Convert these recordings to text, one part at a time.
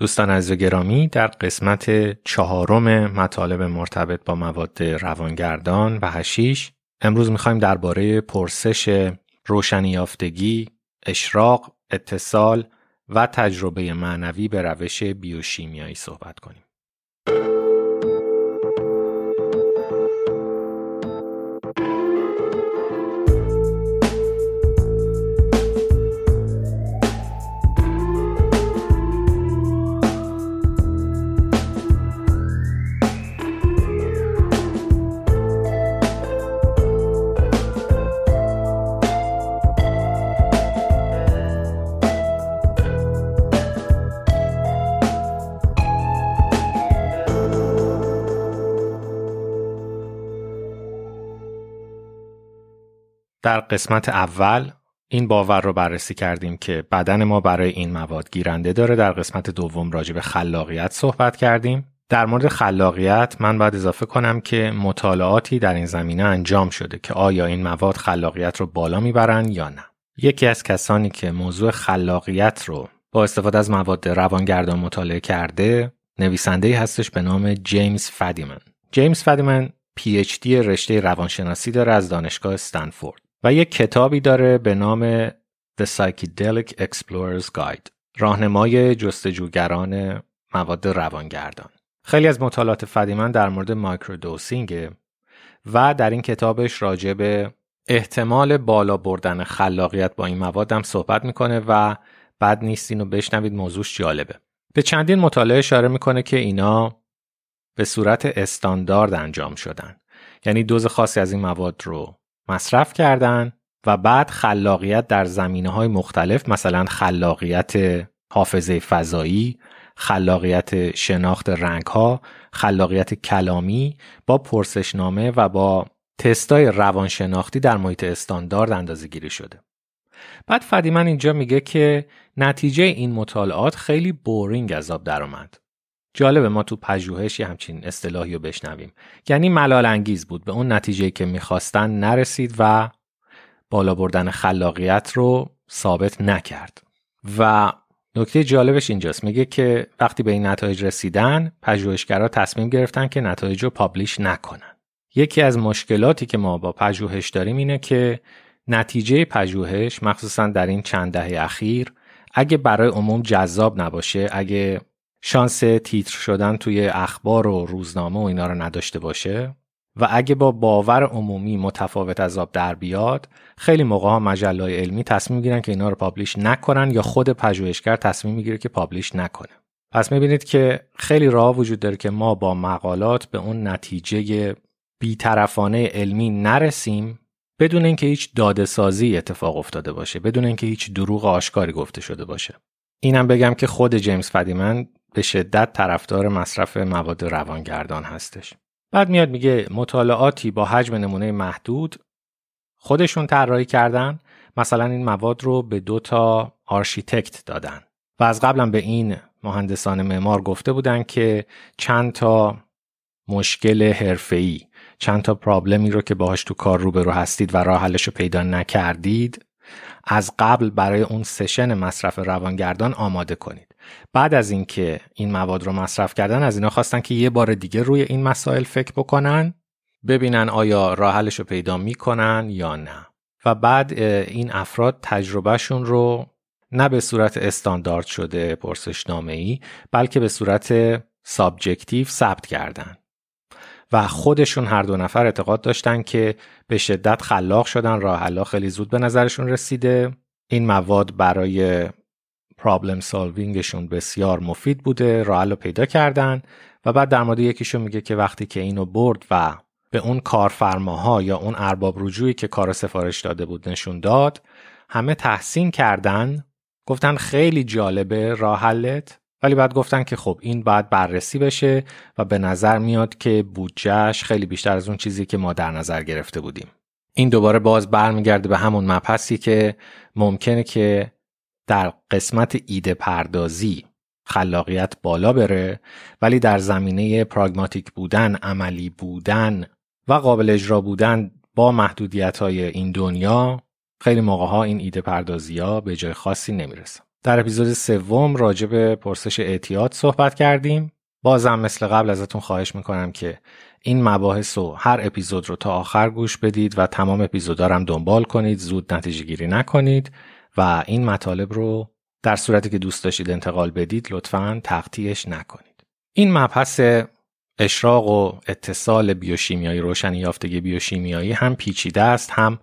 دوستان از گرامی در قسمت چهارم مطالب مرتبط با مواد روانگردان و هشیش امروز می‌خوایم درباره پرسش روشنی یافتگی، اشراق، اتصال و تجربه معنوی به روش بیوشیمیایی صحبت کنیم. در قسمت اول این باور رو بررسی کردیم که بدن ما برای این مواد گیرنده داره. در قسمت دوم راجع به خلاقیت صحبت کردیم. در مورد خلاقیت من باید اضافه کنم که مطالعاتی در این زمینه انجام شده که آیا این مواد خلاقیت رو بالا می‌برن یا نه. یکی از کسانی که موضوع خلاقیت رو با استفاده از مواد روانگردان مطالعه کرده نویسنده هستش به نام جیمز فدیمن. جیمز فدیمن PhD رشته روانشناسی داره از دانشگاه استنفورد. و یک کتابی داره به نام The Psychedelic Explorer's Guide راهنمای جستجوگران مواد روانگردان. خیلی از مطالعات فدیمن در مورد microdosing و در این کتابش راجع به احتمال بالا بردن خلاقیت با این مواد هم صحبت می‌کنه و بد نیست اینو بشنوید موضوعش جالبه. به چندین مطالعه اشاره می‌کنه که اینا به صورت استاندارد انجام شدن. یعنی دوز خاصی از این مواد رو مصرف کردن و بعد خلاقیت در زمینه های مختلف مثلا خلاقیت حافظه فضایی خلاقیت شناخت رنگ ها خلاقیت کلامی با پرسشنامه و با تستای روانشناختی در محیط استاندارد اندازه گیری شده. بعد فدیمن اینجا میگه که نتیجه این مطالعات خیلی بورینگ از آب درآمد جالبه ما تو پژوهش همچین اصطلاحی رو بشنویم. یعنی ملال انگیز بود. به اون نتیجه که می‌خواستن نرسید و بالا بردن خلاقیت رو ثابت نکرد. و نکته جالبش اینجاست. میگه که وقتی به این نتایج رسیدن پژوهشگرا تصمیم گرفتن که نتایج رو پابلیش نکنن. یکی از مشکلاتی که ما با پژوهش داریم اینه که نتیجه پژوهش مخصوصا در این چند دهه اخیر اگه برای عموم جذاب نباشه اگه شانس تیتر شدن توی اخبار و روزنامه و اینا رو نداشته باشه؟ و اگه با باور عمومی متفاوت از آب در بیاد خیلی موقع ها مجله علمی تصمیم می‌گیرن که اینا رو پابلیش نکنن یا خود پژوهشگر تصمیم می‌گیره که پابلیش نکنه. پس می‌بینید که خیلی راه وجود داره که ما با مقالات به اون نتیجه بیطرفانه علمی نرسیم بدون اینکه هیچ داده سازی اتفاق افتاده باشه بدون اینکه هیچ دروغ آشکاری گفته شده باشه. اینم بگم که خود جیمز فدیمن به شدت طرفدار مصرف مواد روانگردان هستش. بعد میاد میگه مطالعاتی با حجم نمونه محدود خودشون طراحی کردن. مثلا این مواد رو به دو تا آرشیتکت دادن. و از قبلا به این مهندسان معمار گفته بودن که چند تا مشکل حرفه‌ای چند تا پرابلمی رو که باهاش تو کار روبرو هستید و راه حلش رو پیدا نکردید از قبل برای اون سشن مصرف روانگردان آماده کنید. بعد از اینکه این مواد رو مصرف کردن از اینا خواستن که یه بار دیگه روی این مسائل فکر بکنن ببینن آیا راه حلش رو پیدا می‌کنن یا نه. و بعد این افراد تجربهشون رو نه به صورت استاندارد شده پرسشنامه ای بلکه به صورت subjective ثبت کردن. و خودشون هر دو نفر اعتقاد داشتن که به شدت خلاق شدن راه حل خیلی زود به نظرشون رسیده. این مواد برای problem solving شون بسیار مفید بوده راه پیدا کردن و بعد در مورد یکیشون میگه که وقتی که اینو برد و به اون کارفرماها یا اون ارباب رجوعی که کار سفارش داده بود نشون داد همه تحسین کردن گفتن خیلی جالبه راه حلت. ولی بعد گفتن که خب این باید بررسی بشه و به نظر میاد که بودجهش خیلی بیشتر از اون چیزی که ما در نظر گرفته بودیم. این دوباره باز برمیگرده به همون مبحثی که ممکنه که در قسمت ایده پردازی خلاقیت بالا بره ولی در زمینه پراگماتیک بودن عملی بودن و قابل اجرا بودن با محدودیت های این دنیا خیلی موقع ها این ایده پردازی ها به جای خاصی نمی‌رسه در اپیزود سوم راجع به پرسش اعتیاد صحبت کردیم. بازم مثل قبل ازتون خواهش می‌کنم که این مباحث و هر اپیزود رو تا آخر گوش بدید و تمام اپیزودا هم دنبال کنید زود نتیجه گیری نکنید. و این مطالب رو در صورتی که دوست داشتید انتقال بدید لطفا تقطیعش نکنید. این مبحث اشراق و اتصال بیوشیمیایی روشنی یافتگی بیوشیمیایی هم پیچیده است هم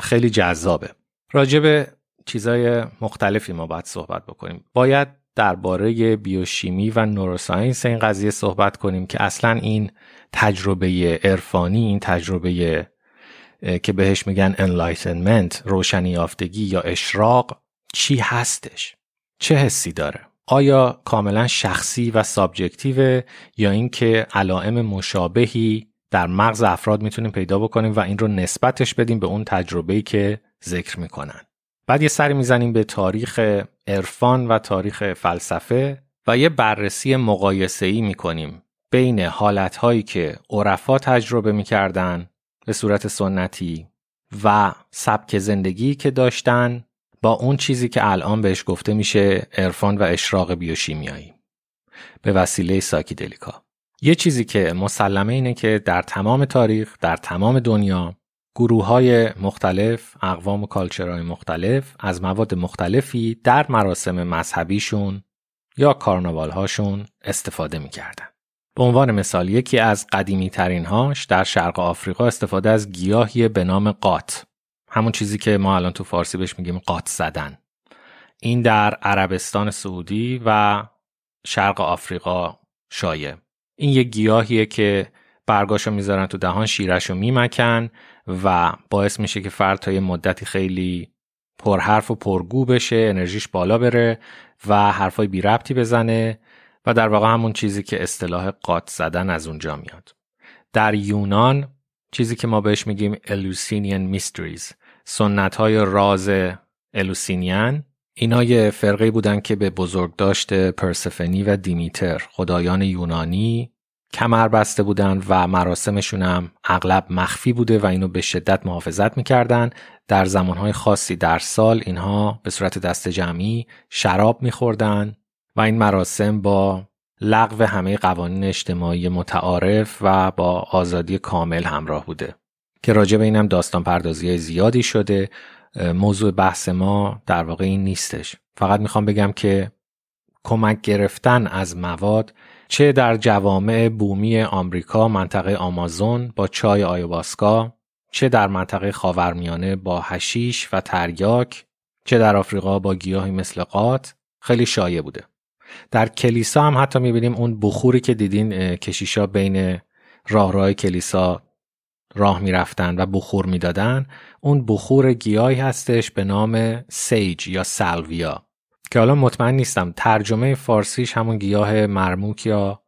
خیلی جذابه. راجب چیزای مختلفی ما باید صحبت بکنیم. باید درباره بیوشیمی و neuroscience این قضیه صحبت کنیم که اصلا این تجربه عرفانی این تجربه که بهش میگن enlightenment روشنی یافتگی یا اشراق چی هستش؟ چه حسی داره؟ آیا کاملا شخصی و subjective یا اینکه علائم مشابهی در مغز افراد می‌تونیم پیدا بکنیم و این رو نسبتش بدیم به اون تجربه‌ای که ذکر می‌کنن؟ بعد یه سری می‌زنیم به تاریخ عرفان و تاریخ فلسفه و یه بررسی مقایسه‌ای می‌کنیم بین حالتهایی که عرفا تجربه می‌کردن به صورت سنتی و سبک زندگی که داشتن با اون چیزی که الان بهش گفته میشه عرفان و اشراق بیوشیمیایی. به وسیله ساکیدلیکا یه چیزی که مسلمه اینه که در تمام تاریخ در تمام دنیا گروه های مختلف اقوام و کالچرهای مختلف از مواد مختلفی در مراسم مذهبیشون یا کارناوال هاشون استفاده می‌کردن. به عنوان مثال یکی از قدیمی ترین هاش در شرق آفریقا استفاده از گیاهی به نام قات. همون چیزی که ما الان تو فارسی بهش میگیم قات زدن. این در عربستان سعودی و شرق آفریقا شایع. این یه گیاهیه که برگاشو می‌ذارن تو دهان شیرشو میمکن و باعث میشه که فرد تا یه مدتی خیلی پرحرف و پرگو بشه انرژیش بالا بره و حرفای بی ربطی بزنه و در واقع همون چیزی که اصطلاح قات زدن از اونجا میاد. در یونان چیزی که ما بهش میگیم Eleusinian Mysteries سنت های راز الوسینیان اینا یه فرقه بودن که به بزرگ داشته پرسفنی و دیمیتر خدایان یونانی کمر بسته بودن و مراسمشون هم اغلب مخفی بوده و اینو به شدت محافظت می‌کردن. در زمانهای خاصی در سال اینها به صورت دست جمعی شراب میخوردن. و این مراسم با لغو همه قوانین اجتماعی متعارف و با آزادی کامل همراه بوده که راجع به اینم داستان پردازی زیادی شده. موضوع بحث ما در واقع این نیستش. فقط می‌خوام بگم که کمک گرفتن از مواد چه در جوامع بومی آمریکا منطقه آمازون با چای آیواسکا چه در منطقه خاورمیانه با هشیش و تریاک چه در آفریقا با گیاهی مثل قات خیلی شایع بوده. در کلیسا هم حتی می‌بینیم اون بخوری که دیدین کشیشا بین راه راه کلیسا راه می‌رفتن و بخور می‌دادن. اون بخور گیاهی هستش به نام سیج یا سالویا که حالا مطمئن نیستم ترجمه فارسیش همون گیاه مرموک یا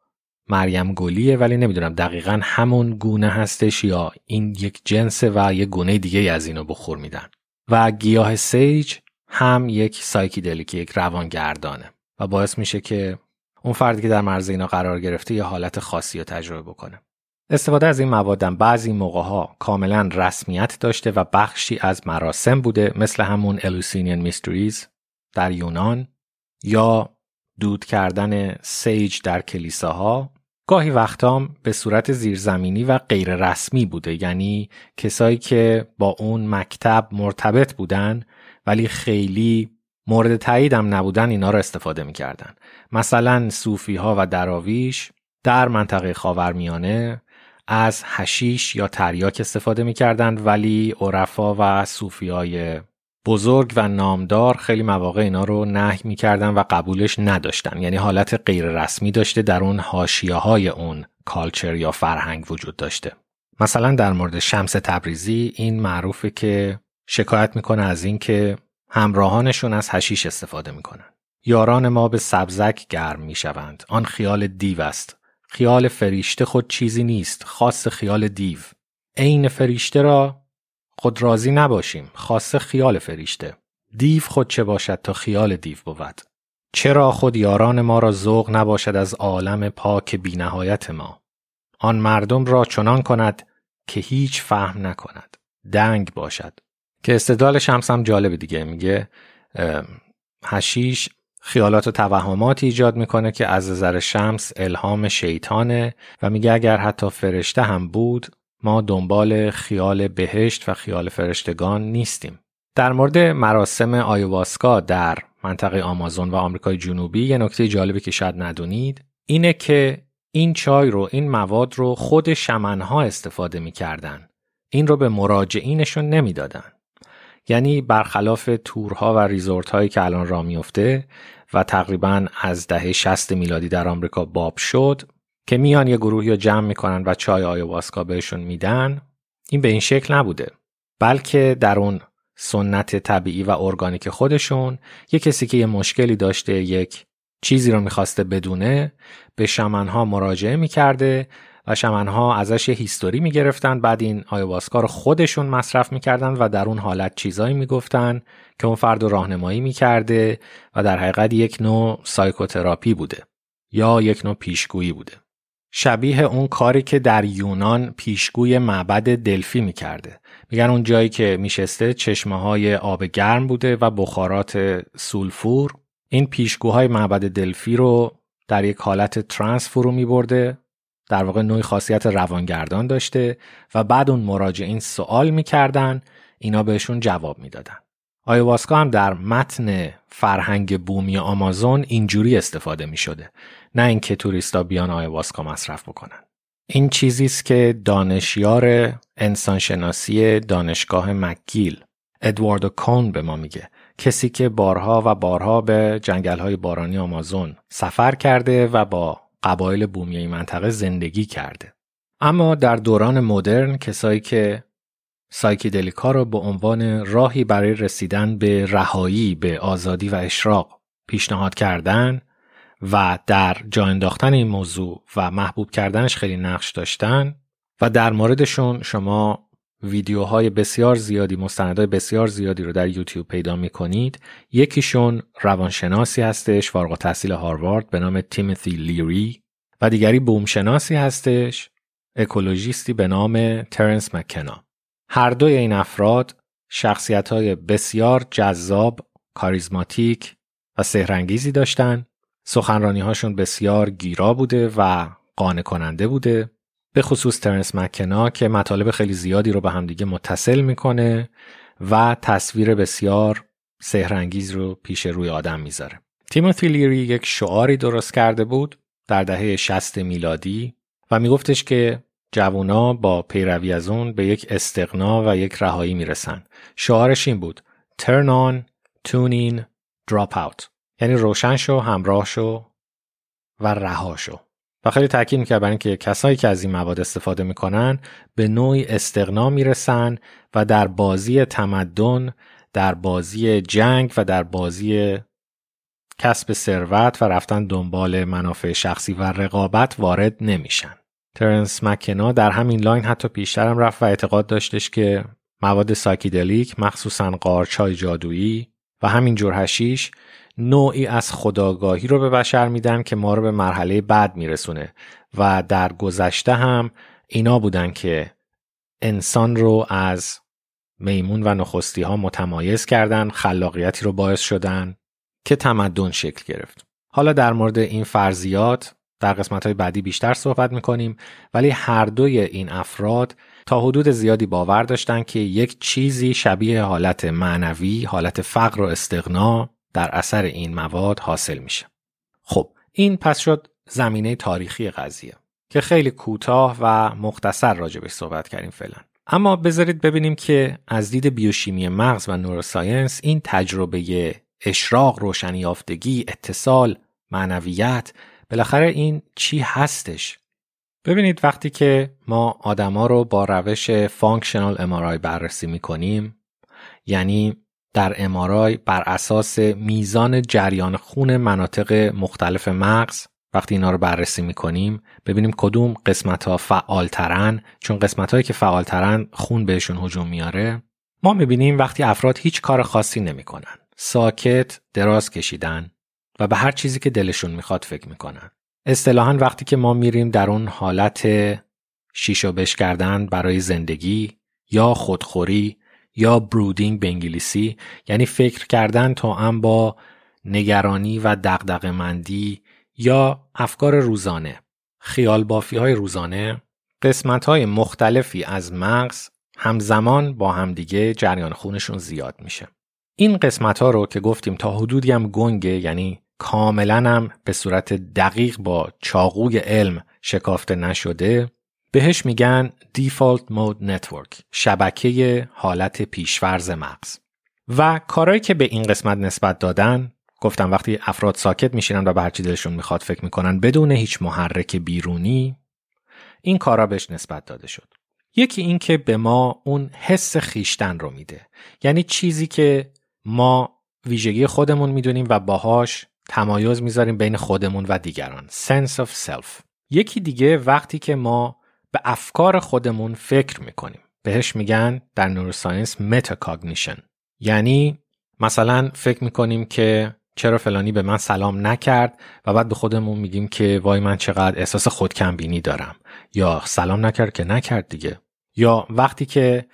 مریم گلیه ولی نمی‌دونم دقیقا همون گونه هستش یا این یک جنس و یک گونه دیگه از اینو بخور میدن. و گیاه sage هم یک psychedelic یک روانگردانه. و باعث میشه که اون فردی که در مرز اینا قرار گرفته یه حالت خاصی رو تجربه بکنه. استفاده از این موادم بعضی موقع ها کاملا رسمیت داشته و بخشی از مراسم بوده مثل همون Eleusinian Mysteries در یونان یا دود کردن سیج در کلیساها. گاهی وقتام به صورت زیرزمینی و غیر رسمی بوده یعنی کسایی که با اون مکتب مرتبط بودن ولی خیلی مورد تایید هم نبودن اینا رو استفاده می‌کردن. مثلا صوفی ها و دراویش در منطقه خاورمیانه از هشیش یا تریاک استفاده می‌کردند ولی عرفا و صوفی های بزرگ و نامدار خیلی مواقع اینا رو نهی می‌کردن و قبولش نداشتن. یعنی حالت غیر رسمی داشته در اون حاشیه های اون کالچر یا فرهنگ وجود داشته. مثلا در مورد شمس تبریزی این معروفه که شکایت می‌کنه از اینکه همراهانشون از هشیش استفاده می‌کنن. یاران ما به سبزک گرم می‌شوند. آن خیال دیو است. خیال فریشته خود چیزی نیست. خاص خیال دیو. عین فریشته را خود راضی نباشیم. خاص خیال فریشته دیو خود چه باشد تا خیال دیو بود؟ چرا خود یاران ما را ذوق نباشد از عالم پاک بینهایت ما؟ آن مردم را چنان کند که هیچ فهم نکند. دنگ باشد. که استدلال شمس هم جالب دیگه میگه هشیش خیالات و توهمات ایجاد می‌کنه که از نظر شمس الهام شیطانه و میگه اگر حتی فرشته هم بود ما دنبال خیال بهشت و خیال فرشتگان نیستیم. در مورد مراسم آیواسکا در منطقه آمازون و آمریکای جنوبی یه نکته جالبی که شاید ندونید اینه که این چای رو این مواد رو خود شمنها استفاده می‌کردن. این رو به مراجعینشون نمی‌دادن. یعنی برخلاف تورها و ریزورت هایی که الان را میفته و تقریبا از دهه 60 میلادی در آمریکا باب شد که میان یه گروهی رو جمع می‌کنن و چای آیواسکا بهشون میدن این به این شکل نبوده. بلکه در اون سنت طبیعی و ارگانیک خودشون یه کسی که یه مشکلی داشته یک چیزی رو می‌خواسته بدونه به شمنها مراجعه می‌کرده و شمنها ازش یه هیستوری می‌گرفتن. بعد این آیواسکا رو خودشون مصرف می‌کردن و در اون حالت چیزایی می‌گفتن که اون فرد رو راهنمایی می‌کرده و در حقیقت یک نوع psychotherapy بوده یا یک نوع پیشگویی بوده. شبیه اون کاری که در یونان پیشگوی معبد دلفی می‌کرده. میگن اون جایی که میشسته چشمه های آب گرم بوده و بخارات سولفور. این پیشگوهای معبد دلفی رو در یک حالت trance فرو میبرده در واقع نوعی خاصیت روانگردان داشته و بعد اون مراجعین سوال می‌کردن اینا بهشون جواب می‌دادن. آیواسکا هم در متن فرهنگ بومی آمازون اینجوری استفاده می شده نه اینکه توریستا بیان آیواسکا مصرف بکنن. این چیزی است که دانشیار انسانشناسی دانشگاه مکگیل ادواردو کون به ما میگه. کسی که بارها و بارها به جنگل های بارانی آمازون سفر کرده و با قبایل بومی منطقه زندگی کرده. اما در دوران مدرن کسایی که سایکیدلیکا را به عنوان راهی برای رسیدن به رهایی به آزادی و اشراق پیشنهاد کردن و در جا انداختن این موضوع و محبوب کردنش خیلی نقش داشتن و در موردشون شما ویدیوهای بسیار زیادی مستندهای بسیار زیادی رو در یوتیوب پیدا می کنید یکیشون روانشناسی هستش فارغ تحصیل هاروارد به نام تیموتی لیری و دیگری بومشناسی هستش اکولوژیستی به نام ترنس مکنا هر دوی این افراد شخصیت های بسیار جذاب، کاریزماتیک و سهرنگیزی داشتن. سخنرانی هاشون بسیار گیرا بوده و قانع کننده بوده. به خصوص ترنس مکنا که مطالب خیلی زیادی رو به همدیگه متصل می‌کنه و تصویر بسیار سهرنگیز رو پیش روی آدم می‌ذاره. تیموتی لیری یک شعاری درست کرده بود در دهه 60 میلادی و میگفتش که جوونا با پیروی از اون به یک استقنا و یک رهایی می‌رسن. شعارش این بود Turn on, tune in, drop out. یعنی روشن شو، همراه شو و رها شو. و خیلی تاکید می‌کرد برای اینکه کسایی که از این مواد استفاده می‌کنن به نوعی استغنا می‌رسن و در بازی تمدن در بازی جنگ و در بازی کسب ثروت و رفتن دنبال منافع شخصی و رقابت وارد نمیشن. ترنس مکنا در همین line حتی پیشترم رفت و اعتقاد داشتش که مواد psychedelic مخصوصا قارچای جادویی و همین جور حشیش نوعی از خودآگاهی رو به بشر میدن که ما رو به مرحله بعد میرسونه. و در گذشته هم اینا بودن که انسان رو از میمون و نخستی ها متمایز کردن خلاقیتی رو باعث شدن که تمدن شکل گرفت. حالا در مورد این فرضیات در قسمت های بعدی بیشتر صحبت می‌کنیم ولی هر دوی این افراد تا حدود زیادی باور داشتن که یک چیزی شبیه حالت معنوی، حالت فقر و استغنا در اثر این مواد حاصل میشه. خب این پس شد زمینه تاریخی قضیه که خیلی کوتاه و مختصر راجبش صحبت کردیم فعلا. اما بذارید ببینیم که از دید بیوشیمی مغز و neuroscience این تجربه اشراق، روشنی یافتگی، اتصال، معنویت بالاخره این چی هستش ببینید وقتی که ما آدما رو با روش functional MRI بررسی می‌کنیم یعنی در امارای بر اساس میزان جریان خون مناطق مختلف مغز. وقتی اینا رو بررسی می‌کنیم ببینیم کدوم قسمت ها فعالترن چون قسمت هایی که فعالترن خون بهشون هجوم میاره. ما می‌بینیم وقتی افراد هیچ کار خاصی نمی‌کنن. ساکت دراز کشیدن و به هر چیزی که دلشون می‌خواد فکر می‌کنن. اصطلاحا وقتی که ما میریم در اون حالت شیشو بش کردن برای زندگی یا خودخوری یا برودینگ به انگلیسی یعنی فکر کردن تا هم با نگرانی و دقدق مندی یا افکار روزانه. خیال بافی های روزانه قسمت های مختلفی از مغز همزمان با همدیگه جریان خونشون زیاد میشه. این قسمت ها رو که گفتیم تا حدودی هم گنگه یعنی کاملا هم به صورت دقیق با چاقوی علم شکافته نشده بهش میگن Default Mode Network شبکه حالت پیشورز مغز. و کارهایی که به این قسمت نسبت دادن گفتم وقتی افراد ساکت میشینن و به هرچی دلشون می‌خواد فکر می‌کنن بدون هیچ محرک بیرونی این کارا بهش نسبت داده شد. یکی این که به ما اون حس خیشتن رو میده. یعنی چیزی که ما ویژگی خودمون می‌دونیم و باهاش تمایز می‌ذاریم بین خودمون و دیگران. Sense of self. یکی دیگه وقتی که ما به افکار خودمون فکر می‌کنیم. بهش میگن در neuroscience metacognition یعنی مثلا فکر می‌کنیم که چرا فلانی به من سلام نکرد و بعد به خودمون میگیم که وای من چقدر احساس خودکم‌بینی دارم. یا سلام نکرد که نکرد دیگه. یا وقتی که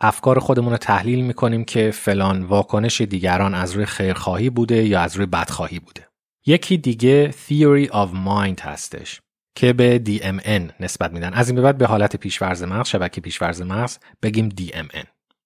افکار خودمون رو تحلیل می‌کنیم که فلان واکنش دیگران از روی خیرخواهی بوده یا از روی بدخواهی بوده. یکی دیگه Theory of Mind هستش. که به DMN نسبت میدن. از این به بعد به حالت پیشورز مغز شبکه پیشورز مغز بگیم DMN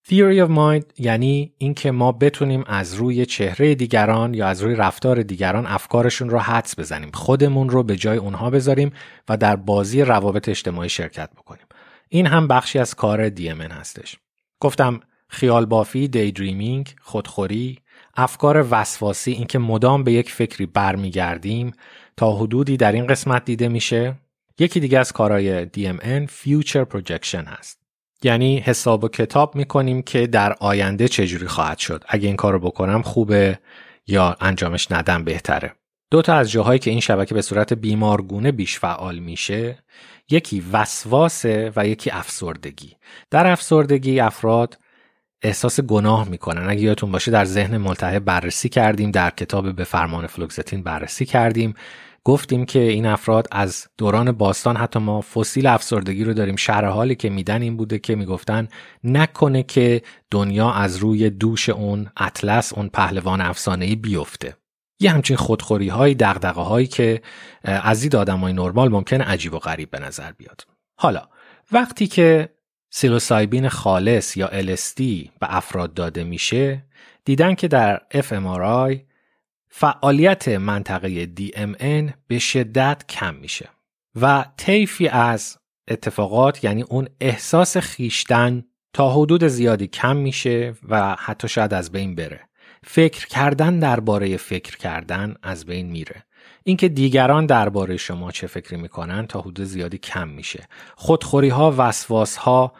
Theory of Mind یعنی اینکه ما بتونیم از روی چهره دیگران یا از روی رفتار دیگران افکارشون رو حدس بزنیم خودمون رو به جای اونها بذاریم و در بازی روابط اجتماعی شرکت بکنیم. این هم بخشی از کار DMN هستش. گفتم خیال بافی، دی خودخوری، افکار وسواسی اینکه مدام به یک فکری برمیگردیم تا حدودی در این قسمت دیده میشه. یکی دیگه از کارهای DMN Future Projection هست. یعنی حساب و کتاب می‌کنیم که در آینده چجوری خواهد شد. اگه این کار رو بکنم خوبه یا انجامش ندم بهتره. دو تا از جاهایی که این شبکه به صورت بیمارگونه بیش فعال میشه یکی وسواسه و یکی افسردگی. در افسردگی افراد احساس گناه می‌کنن. اگه یادتون باشه در ذهن ملتهب بررسی کردیم در کتاب به فرمان فلوکزتین بررسی کردیم. گفتیم که این افراد از دوران باستان حتی ما فسیل افسردگی رو داریم شرح حالی که میدن این بوده که می‌گفتن نکنه که دنیا از روی دوش اون اطلس اون پهلوان افسانه ای بیفته. یه همچین خودخوری های دغدغه هایی که از دید آدمای نرمال ممکن عجیب و غریب به نظر بیاد. حالا وقتی که سیلوسایبین خالص یا LSD به افراد داده میشه دیدن که در fMRI فعالیت منطقه DMN به شدت کم میشه و طیفی از اتفاقات یعنی اون احساس خیشتن تا حدود زیادی کم میشه و حتی شاید از بین بره. فکر کردن درباره فکر کردن از بین میره. اینکه دیگران درباره شما چه فکری می‌کنن تا حدود زیادی کم میشه. خودخوری ها وسواس ها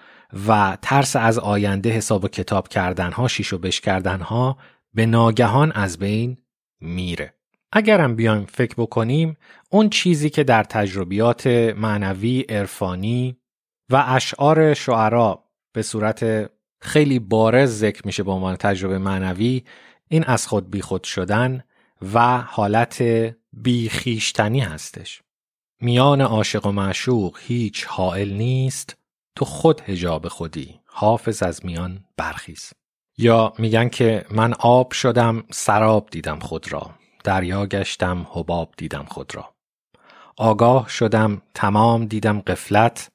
و ترس از آینده حساب و کتاب کردن ها شیش و بش کردن ها به ناگهان از بین میره. اگرم بیایم فکر بکنیم اون چیزی که در تجربیات معنوی عرفانی و اشعار شعرا به صورت خیلی بارز ذکر میشه به عنوان تجربه معنوی این از خود بیخود شدن و حالت بیخیشتنی هستش. میان عاشق و معشوق هیچ حائل نیست تو خود هجاب خودی حافظ از میان برخیز. یا میگن که من آب شدم سراب دیدم خود را. دریا گشتم حباب دیدم خود را. آگاه شدم تمام دیدم قفلت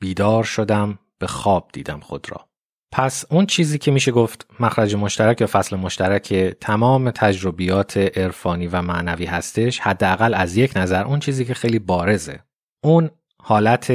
بیدار شدم به خواب دیدم خود را. پس اون چیزی که میشه گفت مخرج مشترک یا فصل مشترک تمام تجربیات عرفانی و معنوی هستش حداقل از یک نظر اون چیزی که خیلی بارزه. اون حالت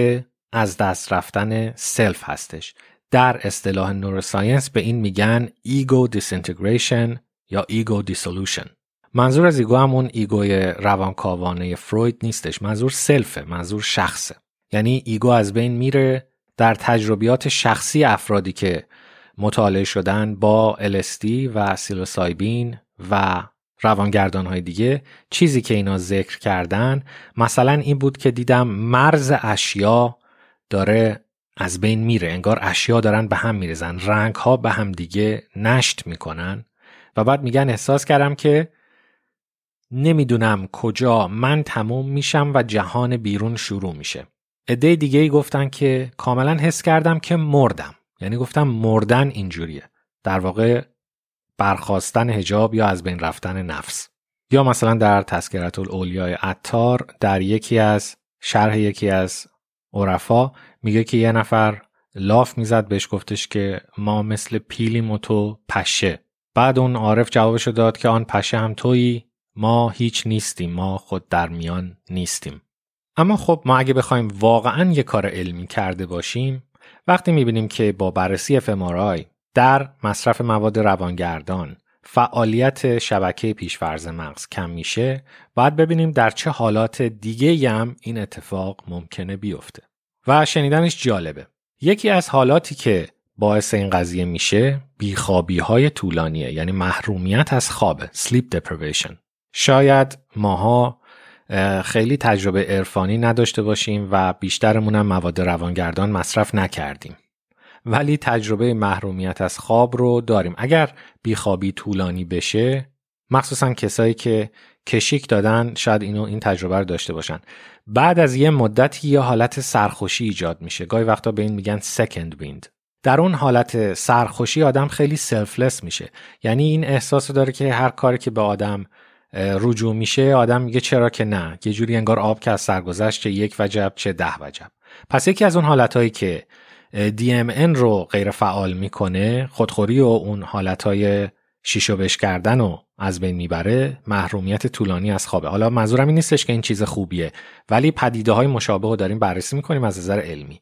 از دست رفتن self هستش. در اصطلاح neuroscience به این میگن ego disintegration یا ego dissolution منظور از ego همون ego ی روانکاوانه فروید نیستش. منظور self ه منظور شخصه یعنی ایگو از بین میره در تجربیات شخصی افرادی که مطالعه شدن با LSD و سیلوسایبین و روانگردان های دیگه چیزی که اینا ذکر کردن مثلا این بود که دیدم مرز اشیا داره از بین میره انگار اشیا دارن به هم میرزن رنگ ها به هم دیگه نشت می‌کنن و بعد میگن احساس کردم که نمی‌دونم کجا من تموم میشم و جهان بیرون شروع میشه. عده دیگه ای گفتن که کاملا حس کردم که مردم. یعنی گفتم مردن اینجوریه. در واقع برخواستن هجاب یا از بین رفتن نفس. یا مثلا در تذکرت الاولیای عطار در یکی از شرح یکی از عرفا میگه که یه نفر لاف می‌زد بهش گفتش که ما مثل پیلیم و تو پشه. بعد اون عارف جوابشو داد که آن پشه هم تویی ما هیچ نیستیم ما خود در میان نیستیم. اما خب ما اگه بخوایم واقعا یه کار علمی کرده باشیم وقتی می‌بینیم که با بررسی FMRI در مصرف مواد روانگردان فعالیت شبکه پیشفرز مغز کم میشه باید ببینیم در چه حالات دیگه هم این اتفاق ممکنه بیفته. و شنیدنش جالبه. یکی از حالاتی که باعث این قضیه میشه بیخوابی های طولانیه یعنی محرومیت از خواب sleep deprivation. شاید ماها خیلی تجربه عرفانی نداشته باشیم و بیشترمون هم مواد روانگردان مصرف نکردیم. ولی تجربه محرومیت از خواب رو داریم. اگر بیخوابی طولانی بشه مخصوصا کسایی که کشیک دادن شاید اینو این تجربه رو داشته باشن. بعد از یه مدتی یه حالت سرخوشی ایجاد میشه. گاهی وقتا به این میگن سکند ویند در اون حالت سرخوشی آدم خیلی سلفلس میشه. یعنی این احساس داره که هر کاری که به آدم رجوع میشه آدم میگه چرا که نه؟ یه جوری انگار آب که از سرگذشت چه یک وجب چه ده وجب. پس یکی از اون حالتهایی که DMN رو غیر فعال می‌کنه خودخوری و اون حالتهای شیشو بش کردن و از بین می‌بره محرومیت طولانی از خوابه. حالا منظورم این نیستش که این چیز خوبیه ولی پدیده های مشابه رو داریم بررسی می‌کنیم از نظر علمی.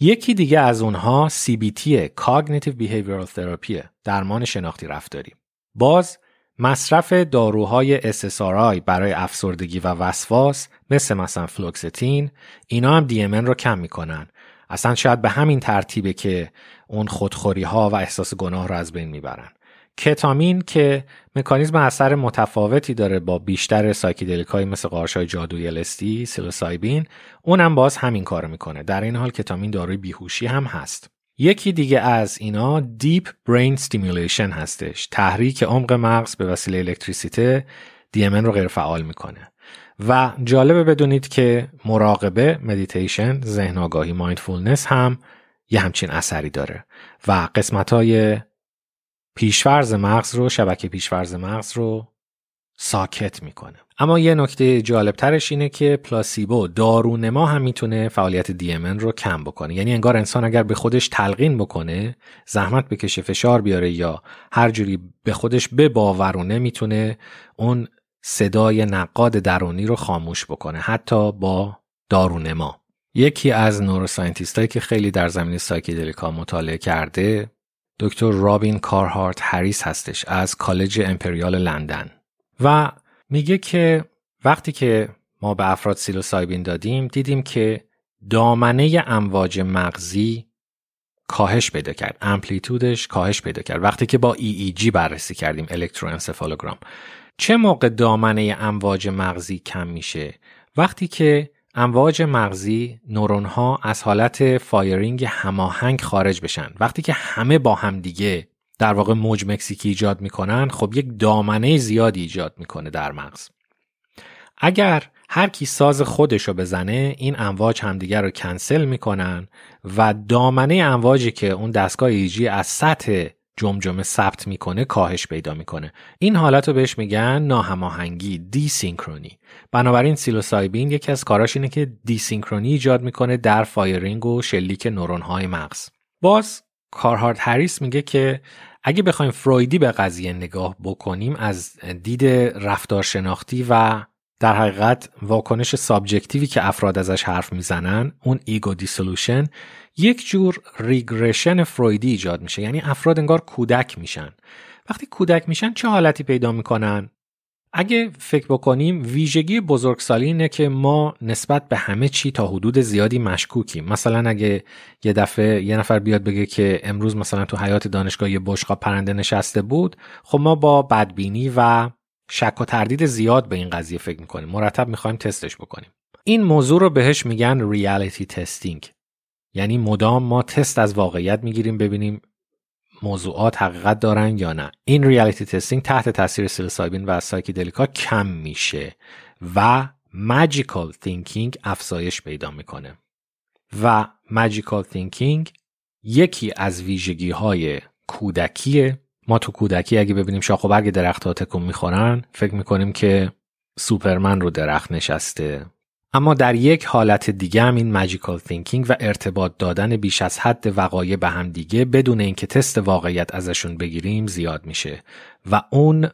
یکی دیگه از اونها CBT Cognitive Behavioral Therapy درمان شناختی رفتاری. باز مصرف داروهای SSRI برای افسردگی و وسواس مثل مثلا فلوکستین اینا هم DMN رو کم می‌کنن. اصلا شاید به همین ترتیبه که اون خودخوری ها و احساس گناه رو از بین می‌برن. کتامین که مکانیزم اثر متفاوتی داره با بیشتر psychedelic های مثل قارچای جادویی LSD psilocybin اونم باز همین کارو می‌کنه. در عین حال کتامین داروی بیهوشی هم هست. یکی دیگه از اینا deep brain stimulation هستش. تحریک عمق مغز به وسیله الکتریسیته DMN رو غیر فعال می‌کنه. و جالبه بدونید که مراقبه مدیتیشن ذهن آگاهی mindfulness هم یه همچین اثری داره. و قسمت های پیش‌فرض مغز رو شبکه پیش‌فرض مغز رو ساکت می‌کنه. اما یه نکته جالب ترش اینه که پلاسیبو دارونما هم می‌تونه فعالیت دیمن رو کم بکنه. یعنی انگار انسان اگر به خودش تلقین بکنه زحمت بکشه فشار بیاره یا هر جوری به خودش بباورونه می‌تونه اون صدای نقاد درونی رو خاموش بکنه حتی با دارونما یکی از نوروساینتیست هایی که خیلی در زمین سایکیدلیکا مطالعه کرده دکتر رابین کارهارت هریس هستش از کالج امپریال لندن. و میگه که وقتی که ما به افراد سیلوسایبین دادیم دیدیم که دامنه امواج مغزی کاهش پیدا کرد. amplitude ش کاهش پیدا کرد. وقتی که با EEG بررسی کردیم الکتروانسفالوگرام. چه موقع دامنه امواج مغزی کم میشه؟ وقتی که امواج مغزی نورون ها از حالت firing هماهنگ خارج بشن. وقتی که همه با هم دیگه در واقع موج مکزیکی ایجاد می‌کنن خب یک دامنه زیادی ایجاد می‌کنه در مغز. اگر هر کی ساز خودش رو بزنه این امواج همدیگر رو کنسل می‌کنن و دامنه امواجی که اون دستگاه EEG از سطح جمجمه ثبت می‌کنه کاهش پیدا می‌کنه. این حالت رو بهش میگن ناهماهنگی desynchrony بنابراین سیلوسایبین یکی از کاراش اینه که desynchrony ایجاد می‌کنه در firing و شلیک نورون های مغز. باز کارهارت هریس میگه که اگه بخوایم فرویدی به قضیه نگاه بکنیم از دید رفتارشناختی و در حقیقت واکنش subjective ی که افراد ازش حرف می‌زنن اون ego dissolution یک جور regression فرویدی ایجاد میشه. یعنی افراد انگار کودک میشن. وقتی کودک میشن چه حالتی پیدا می‌کنن؟ اگه فکر بکنیم ویژگی بزرگسالی اینه که ما نسبت به همه چی تا حدود زیادی مشکوکیم. مثلا اگه یه دفعه یه نفر بیاد بگه که امروز مثلا تو حیاط دانشگاه یه بشقاب پرنده نشسته بود خب ما با بدبینی و شک و تردید زیاد به این قضیه فکر می‌کنیم. مرتب می‌خوایم تستش بکنیم. این موضوع رو بهش میگن reality testing یعنی مدام ما تست از واقعیت می‌گیریم ببینیم موضوعات حقیقت دارن یا نه. این reality testing تحت تاثیر سیلوسایبین و psychedelic ا کم میشه و magical thinking افزایش پیدا می‌کنه. و magical thinking یکی از ویژگی های کودکیه. ما تو کودکی اگه ببینیم شاخ و برگ درخت ها تکون می‌خورن فکر می‌کنیم که سوپرمن رو درخت نشسته. اما در یک حالت دیگه هم این magical thinking و ارتباط دادن بیش از حد وقایع به هم دیگه بدون اینکه تست واقعیت ازشون بگیریم زیاد میشه و اون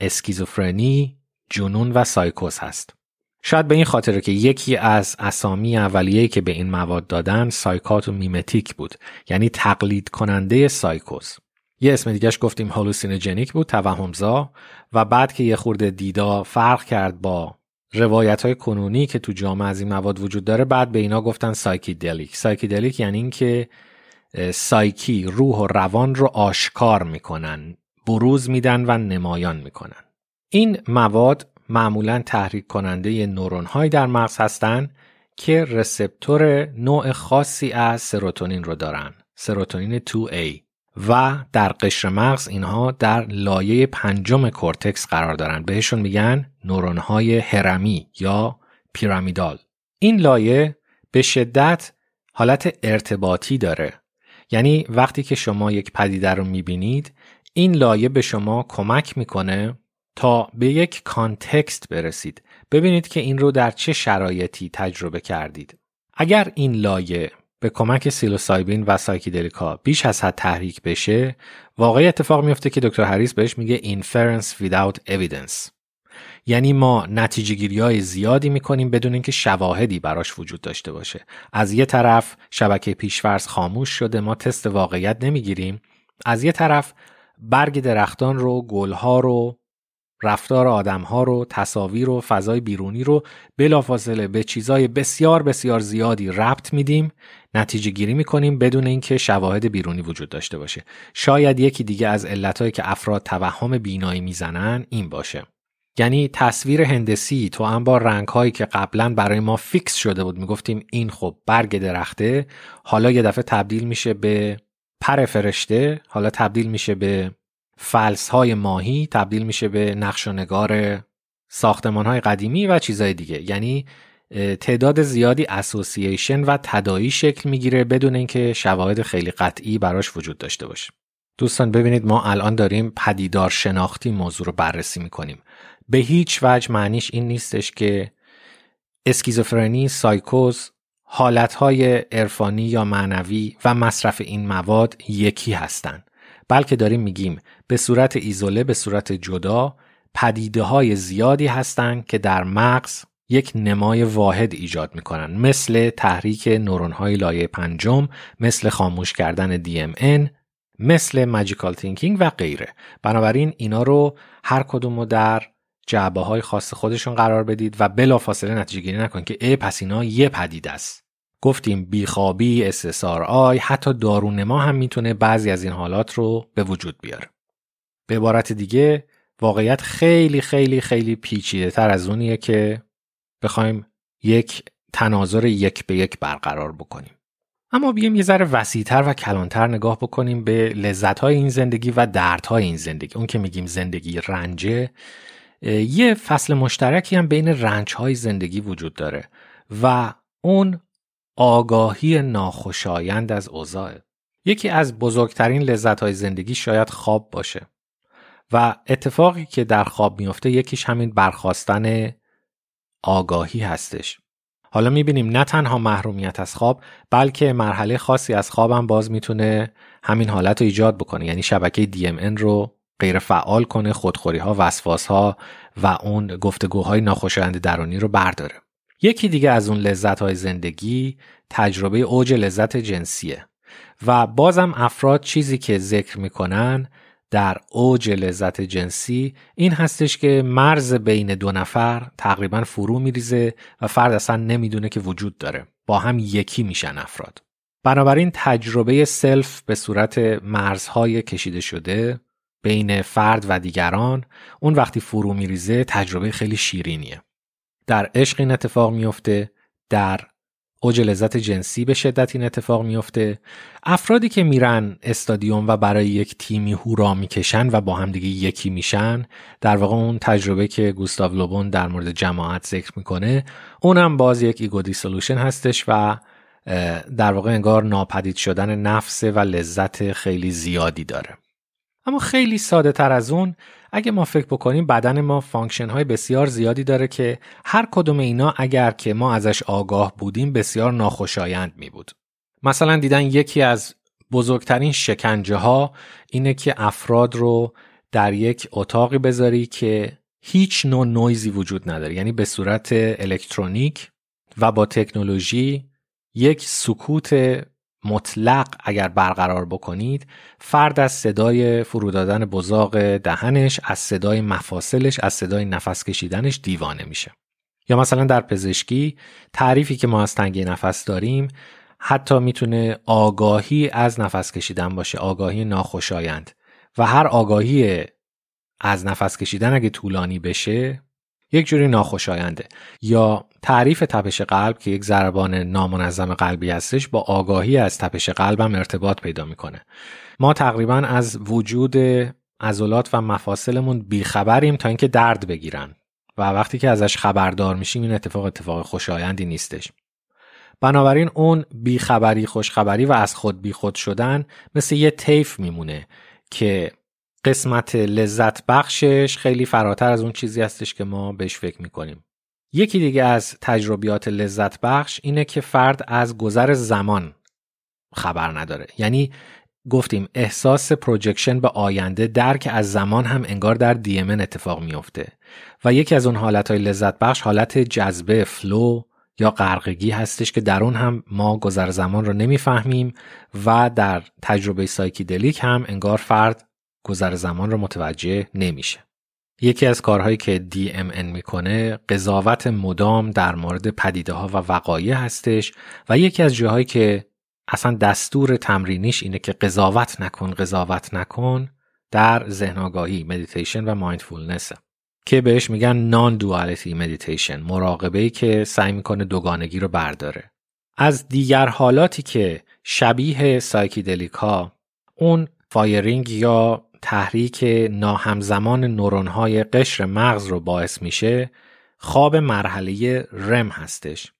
اسکیزوفرنی، جنون و سایکوز هست. شاید به این خاطره که یکی از اسامی اولیه که به این مواد دادن psychotomimetic بود یعنی تقلید کننده سایکوز. یه اسم دیگهش گفتیم hallucinogenic بود توهمزا و بعد که یه خورده دیدا فرق کرد با روایت های کنونی که تو جامعه از این مواد وجود داره بعد به اینا گفتن psychedelic. psychedelic یعنی اینکه سایکی روح و روان رو آشکار می‌کنن بروز میدن و نمایان می‌کنن. این مواد معمولا تحریک کننده نورون های در مغز هستند که رسپتور نوع خاصی از سروتونین رو دارن. سروتونین 2A و در قشر مغز اینها در لایه پنجم کورتکس قرار دارن. بهشون میگن نورون های هرمی یا پیرامیدال این لایه به شدت حالت ارتباطی داره. یعنی وقتی که شما یک پدیده رو می‌بینید این لایه به شما کمک می‌کنه تا به یک context برسید. ببینید که این رو در چه شرایطی تجربه کردید. اگر این لایه به کمک سیلوسایبین و psychedelic ا بیش از حد تحریک بشه واقعه‌ای اتفاق میفته که دکتر هریس بهش میگه inference without evidence. یعنی ما نتیجه گیری های زیادی می‌کنیم بدون اینکه شواهدی براش وجود داشته باشه. از یه طرف شبکه پیشورز خاموش شده ما تست واقعیت نمی‌گیریم. از یه طرف برگ درختان رو گلها رو رفتار آدمها رو تصاویر و فضای بیرونی رو بلافاصله به چیزای بسیار بسیار زیادی ربط میدیم. نتیجه گیری می‌کنیم بدون اینکه شواهد بیرونی وجود داشته باشه. شاید یکی دیگه از علتهایی که افراد توهم بینایی می‌زنن این باشه. یعنی تصویر هندسی تو هم با رنگ هایی که قبلا برای ما فیکس شده بود می‌گفتیم این خب برگ درخته حالا یه دفعه تبدیل میشه به پر فرشته حالا تبدیل میشه به فلس های ماهی تبدیل میشه به نقش و نگار ساختمان های قدیمی و چیزهای دیگه. یعنی تعداد زیادی اسوسییشن و تدایی شکل می‌گیره بدون اینکه شواهد خیلی قطعی براش وجود داشته باشه دوستان ببینید ما الان داریم پدیدار شناختی موضوع رو بررسی می‌کنیم به هیچ وجه معنیش این نیستش که اسکیزوفرنی، سایکوز، حالتهای عرفانی یا معنوی و مصرف این مواد یکی هستند. بلکه داریم میگیم به صورت ایزوله به صورت جدا پدیده های زیادی هستند که در مغز یک نمای واحد ایجاد می‌کنن. مثل تحریک نورون های لایه پنجم مثل خاموش کردن DMN مثل ماجیکال تینکینگ و غیره. بنابراین اینا رو هر کدوم رو در جعبه های خاص خودشون قرار بدید و بلافاصله نتیجه گیری نکنید که ای پس اینا یه پدیده است. گفتیم بیخوابی، آی حتی دارونما هم می‌تونه بعضی از این حالات رو به وجود بیاره. به عبارت دیگه واقعیت خیلی خیلی خیلی پیچیده تر از اونیه که بخوایم یک تناظر یک به یک برقرار بکنیم. اما بیایم یه ذره وسیعتر و کلانتر نگاه بکنیم به لذتهای این زندگی و دردهای این زندگی. اون که میگیم زندگی رنجه یه فصل مشترکی هم بین رنجهای زندگی وجود داره و اون آگاهی ناخوشایند از اوضاع. یکی از بزرگترین لذتهای زندگی شاید خواب باشه و اتفاقی که در خواب میفته یکیش همین برخواستن آگاهی هستش. حالا می‌بینیم نه تنها محرومیت از خواب بلکه مرحله خاصی از خوابم باز می‌تونه همین حالت رو ایجاد بکنه. یعنی شبکه DMN رو غیر فعال کنه خودخوری ها وسواس ها و اون گفتگوهای ناخوشایند درونی رو برداره. یکی دیگه از اون لذت های زندگی تجربه اوج لذت جنسیه و بازم افراد چیزی که ذکر می‌کنن در اوج لذت جنسی این هستش که مرز بین دو نفر تقریبا فرو میریزه و فرد اصلا نمی‌دونه که وجود داره. با هم یکی میشن افراد. بنابراین تجربه سلف به صورت مرزهای کشیده شده بین فرد و دیگران اون وقتی فرو میریزه تجربه خیلی شیرینیه. در عشق این اتفاق میفته در اوج لذت جنسی به شدت این اتفاق میفته افرادی که میرن استادیوم و برای یک تیمی هورا می‌کشن و با هم دیگه یکی میشن در واقع اون تجربه که گوستاو لوبون در مورد جماعت ذکر می‌کنه اونم باز یک ego dissolution هستش و در واقع انگار ناپدید شدن نفس و لذت خیلی زیادی داره. اما خیلی ساده تر از اون اگه ما فکر بکنیم بدن ما function های بسیار زیادی داره که هر کدوم اینا اگر که ما ازش آگاه بودیم بسیار ناخوشایند می بود. مثلا دیدن یکی از بزرگترین شکنجه ها اینه که افراد رو در یک اتاقی بذاری که هیچ نوع نویزی وجود نداره یعنی به صورت الکترونیک و با تکنولوژی یک سکوت مطلق اگر برقرار بکنید فرد از صدای فرو دادن بزاق دهنش از صدای مفاصلش از صدای نفس کشیدنش دیوانه میشه. یا مثلا در پزشکی تعریفی که ما از تنگی نفس داریم حتی می‌تونه آگاهی از نفس کشیدن باشه آگاهی ناخوشایند. و هر آگاهی از نفس کشیدن اگه طولانی بشه یک جوری ناخوشاینده. یا تعریف تپش قلب که یک ضربان نامنظم قلبی هستش با آگاهی از تپش قلبم ارتباط پیدا می‌کنه ما تقریبا از وجود عضلات و مفاصلمون بیخبریم تا اینکه درد بگیرن و وقتی که ازش خبردار میشیم این اتفاق اتفاق خوشایندی نیستش بنابراین اون بیخبری خوشخبری و از خود بیخود شدن مثل یه طیف میمونه که قسمت لذت بخشش خیلی فراتر از اون چیزی هستش که ما بهش فکر می‌کنیم. یکی دیگه از تجربیات لذت بخش اینه که فرد از گذر زمان خبر نداره. یعنی گفتیم احساس پروجکشن به آینده درک از زمان هم انگار در دیمن اتفاق میفته و یکی از اون حالت های لذت بخش حالت جذبه flow یا غرقگی هستش که در اون هم ما گذر زمان رو نمی‌فهمیم و در تجربه psychedelic هم انگار فرد گذر زمان رو متوجه نمیشه. یکی از کارهایی که DMN می‌کنه قضاوت مدام در مورد پدیده ها و وقایع هستش و یکی از جاهایی که اصلا دستور تمرینیش اینه که قضاوت نکن قضاوت نکن در ذهن آگاهی مدیتیشن و mindfulness که بهش میگن non-duality meditation مراقبه ای که سعی می‌کنه دوگانگی رو برداره. از دیگر حالاتی که شبیه psychedelic ها اون firing یا تحریک ناهمزمان نورونهای قشر مغز رو باعث میشه خواب مرحله رم هستش.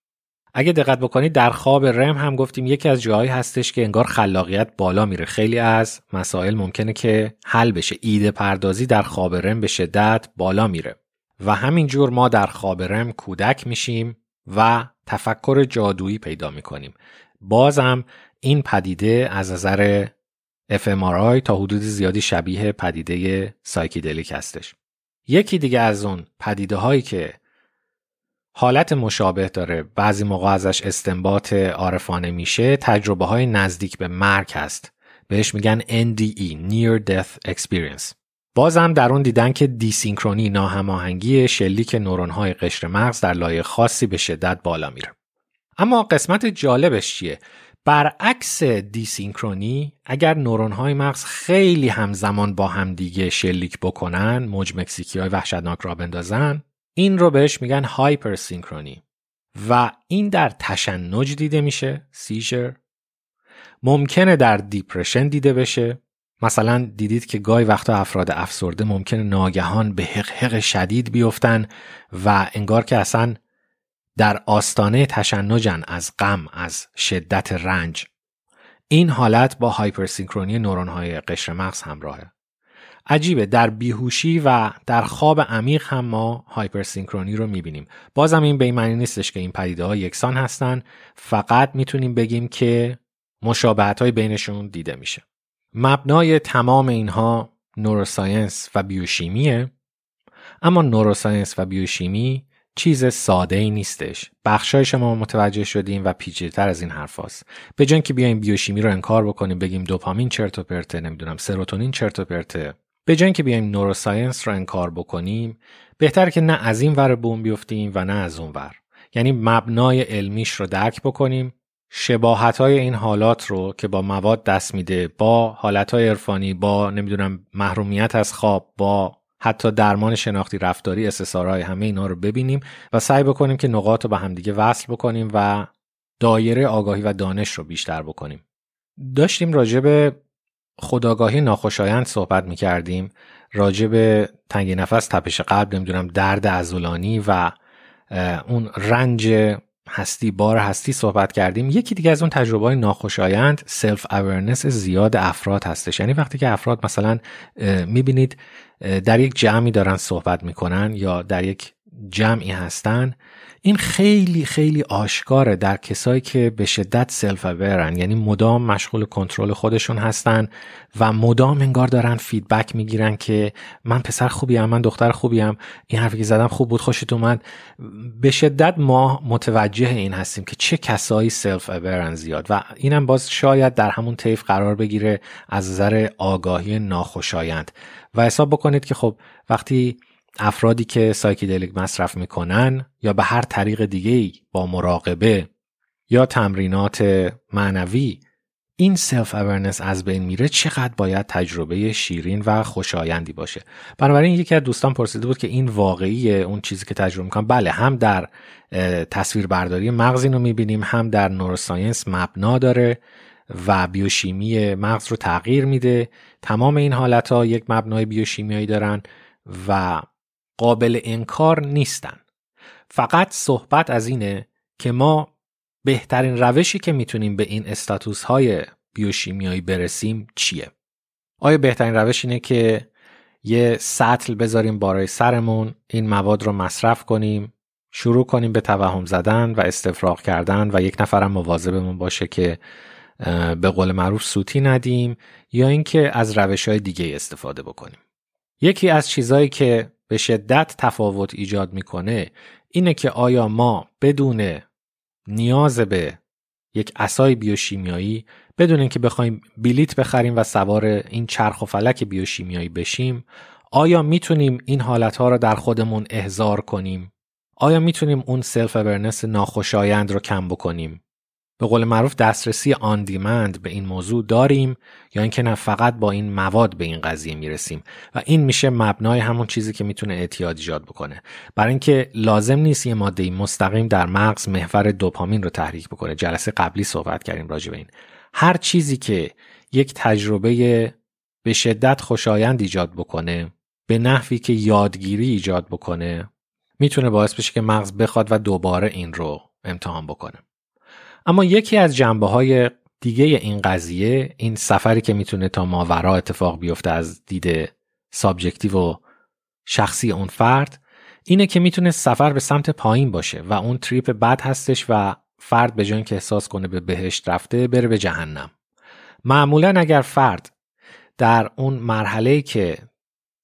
اگه دقت بکنید در خواب رم هم گفتیم یکی از جاهایی هستش که انگار خلاقیت بالا میره. خیلی از مسائل ممکنه که حل بشه. ایده پردازی در خواب رم به شدت بالا میره. و همینجور ما در خواب رم کودک میشیم و تفکر جادویی پیدا می‌کنیم. بازم این پدیده از نظر fMRI تا حدود زیادی شبیه پدیده سایکیدلیک هستش. یکی دیگه از اون پدیده هایی که حالت مشابه داره بعضی موقع ازش استنباط عارفانه میشه تجربه های نزدیک به مرگ هست. بهش میگن NDE Near Death Experience. بازم در اون دیدن که دیسینکرونی ناهماهنگی شلیک نورون های قشر مغز در لایه خاصی به شدت بالا میره. اما قسمت جالبش چیه؟ برعکس دیسینکرونی اگر نورون های مغز خیلی همزمان با همدیگه شلیک بکنن موج مکزیکی های وحشتناک را بندازن این رو بهش میگن هایپر سینکرونی و این در تشنج دیده میشه سیجر ممکنه در دیپرشن دیده بشه. مثلا دیدید که گاهی وقتا افراد افسرده ممکنه ناگهان به حق شدید بیفتن و انگار که اصلا در آستانه تشنجن از غم از شدت رنج. این حالت با هایپرسینکرونی نورون های قشر مغز همراهه. عجیبه در بیهوشی و در خواب عمیق هم ما هایپرسینکرونی رو می‌بینیم. بازم این به این معنی نیستش که این پدیده ها یکسان هستن. فقط می‌تونیم بگیم که مشابهت های بینشون دیده میشه. مبنای تمام اینها نوروساینس و بیوشیمیه. اما نوروساینس و بیوشیمی چیز ساده ای نیستش. بخشای شما متوجه شدیم و پیچیده‌تر از این حرفاست به جای که بیایم بیوشیمی رو انکار بکنیم بگیم دوپامین چرت و پرته نمی‌دونم سروتونین چرت و پرته. به جای که بیایم نوروساینس رو انکار بکنیم بهتر که نه از این ور بوم بیفتیم و نه از اون ور. یعنی مبنای علمیش رو درک بکنیم. شباهت های این حالات رو که با مواد دست میده با حالت های عرفانی با نمی‌دونم محرومیت از خواب با حتی درمان شناختی رفتاری استثارهای همه اینا رو ببینیم و سعی بکنیم که نقاط رو به همدیگه وصل بکنیم و دایره آگاهی و دانش رو بیشتر بکنیم. داشتیم راجع به خداگاهی ناخوشایند صحبت می کردیم راجع به تنگی نفس تپش قلب نمی‌دونم درد ازولانی و اون رنج هستی بار هستی صحبت کردیم. یکی دیگه از اون تجربه ناخوشایند self-awareness زیاد افراد هستش. یعنی وقتی که افراد مثلا می‌بینید در یک جمعی دارن صحبت می‌کنن یا در یک جمعی هستن این خیلی خیلی آشکاره در کسایی که به شدت self-aware ن یعنی مدام مشغول کنترل خودشون هستن و مدام انگار دارن فیدبک می‌گیرن که من پسر خوبیم من دختر خوبیم این حرفی که زدم خوب بود خوشت اومد. به شدت ما متوجه این هستیم که چه کسایی self-aware ن زیاد و اینم باز شاید در همون طیف قرار بگیره از نظر آگاهی ناخوشایند. و حساب بکنید که خب وقتی افرادی که psychedelic مصرف می‌کنن یا به هر طریق دیگه با مراقبه یا تمرینات معنوی این self-awareness از بین میره چقدر باید تجربه شیرین و خوشایندی باشه. بنابراین یکی از دوستان پرسیده بود که این واقعیه اون چیزی که تجربه می‌کنم بله هم در تصویر برداری مغز رو می‌بینیم هم در نوروساینس مبنا داره و بیوشیمی مغز رو تغییر میده. تمام این حالت ها یک مبنای بیوشیمیایی دارن و قابل انکار نیستن. فقط صحبت از اینه که ما بهترین روشی که می‌تونیم به این استاتوس های بیوشیمیایی برسیم چیه؟ آیا بهترین روش اینه که یه سطل بذاریم بالای سرمون این مواد رو مصرف کنیم شروع کنیم به توهم زدن و استفراغ کردن و یک نفرم مواظبمون باشه که به قول معروف سوتی ندیم یا اینکه از روش های دیگه استفاده بکنیم. یکی از چیزهایی که به شدت تفاوت ایجاد می‌کنه اینه که آیا ما بدون نیاز به یک اسای بیوشیمیایی بدون اینکه بخوایم بلیت بخریم و سوار این چرخ و فلک بیوشیمیایی بشیم آیا می‌تونیم این حالتها رو در خودمون احضار کنیم؟ آیا می‌تونیم اون self-awareness ناخوشایند رو کم بکنیم؟ به قول معروف دسترسی on demand به این موضوع داریم یا اینکه نه فقط با این مواد به این قضیه می‌رسیم. و این میشه مبنای همون چیزی که می‌تونه اعتیاد ایجاد بکنه. برای اینکه لازم نیست یه ماده مستقیم در مغز محور دوپامین رو تحریک بکنه. جلسه قبلی صحبت کردیم راجع به این. هر چیزی که یک تجربه به شدت خوشایند ایجاد بکنه به نحوی که یادگیری ایجاد بکنه می‌تونه باعث بشه که مغز بخواد و دوباره این رو امتحان بکنه. اما یکی از جنبه های دیگه این قضیه این سفری که می‌تونه تا ماورا اتفاق بیفته از دید subjective و شخصی اون فرد اینه که می‌تونه سفر به سمت پایین باشه و اون trip بد هستش و فرد به جای که احساس کنه به بهشت رفته بره به جهنم. معمولا اگر فرد در اون مرحله که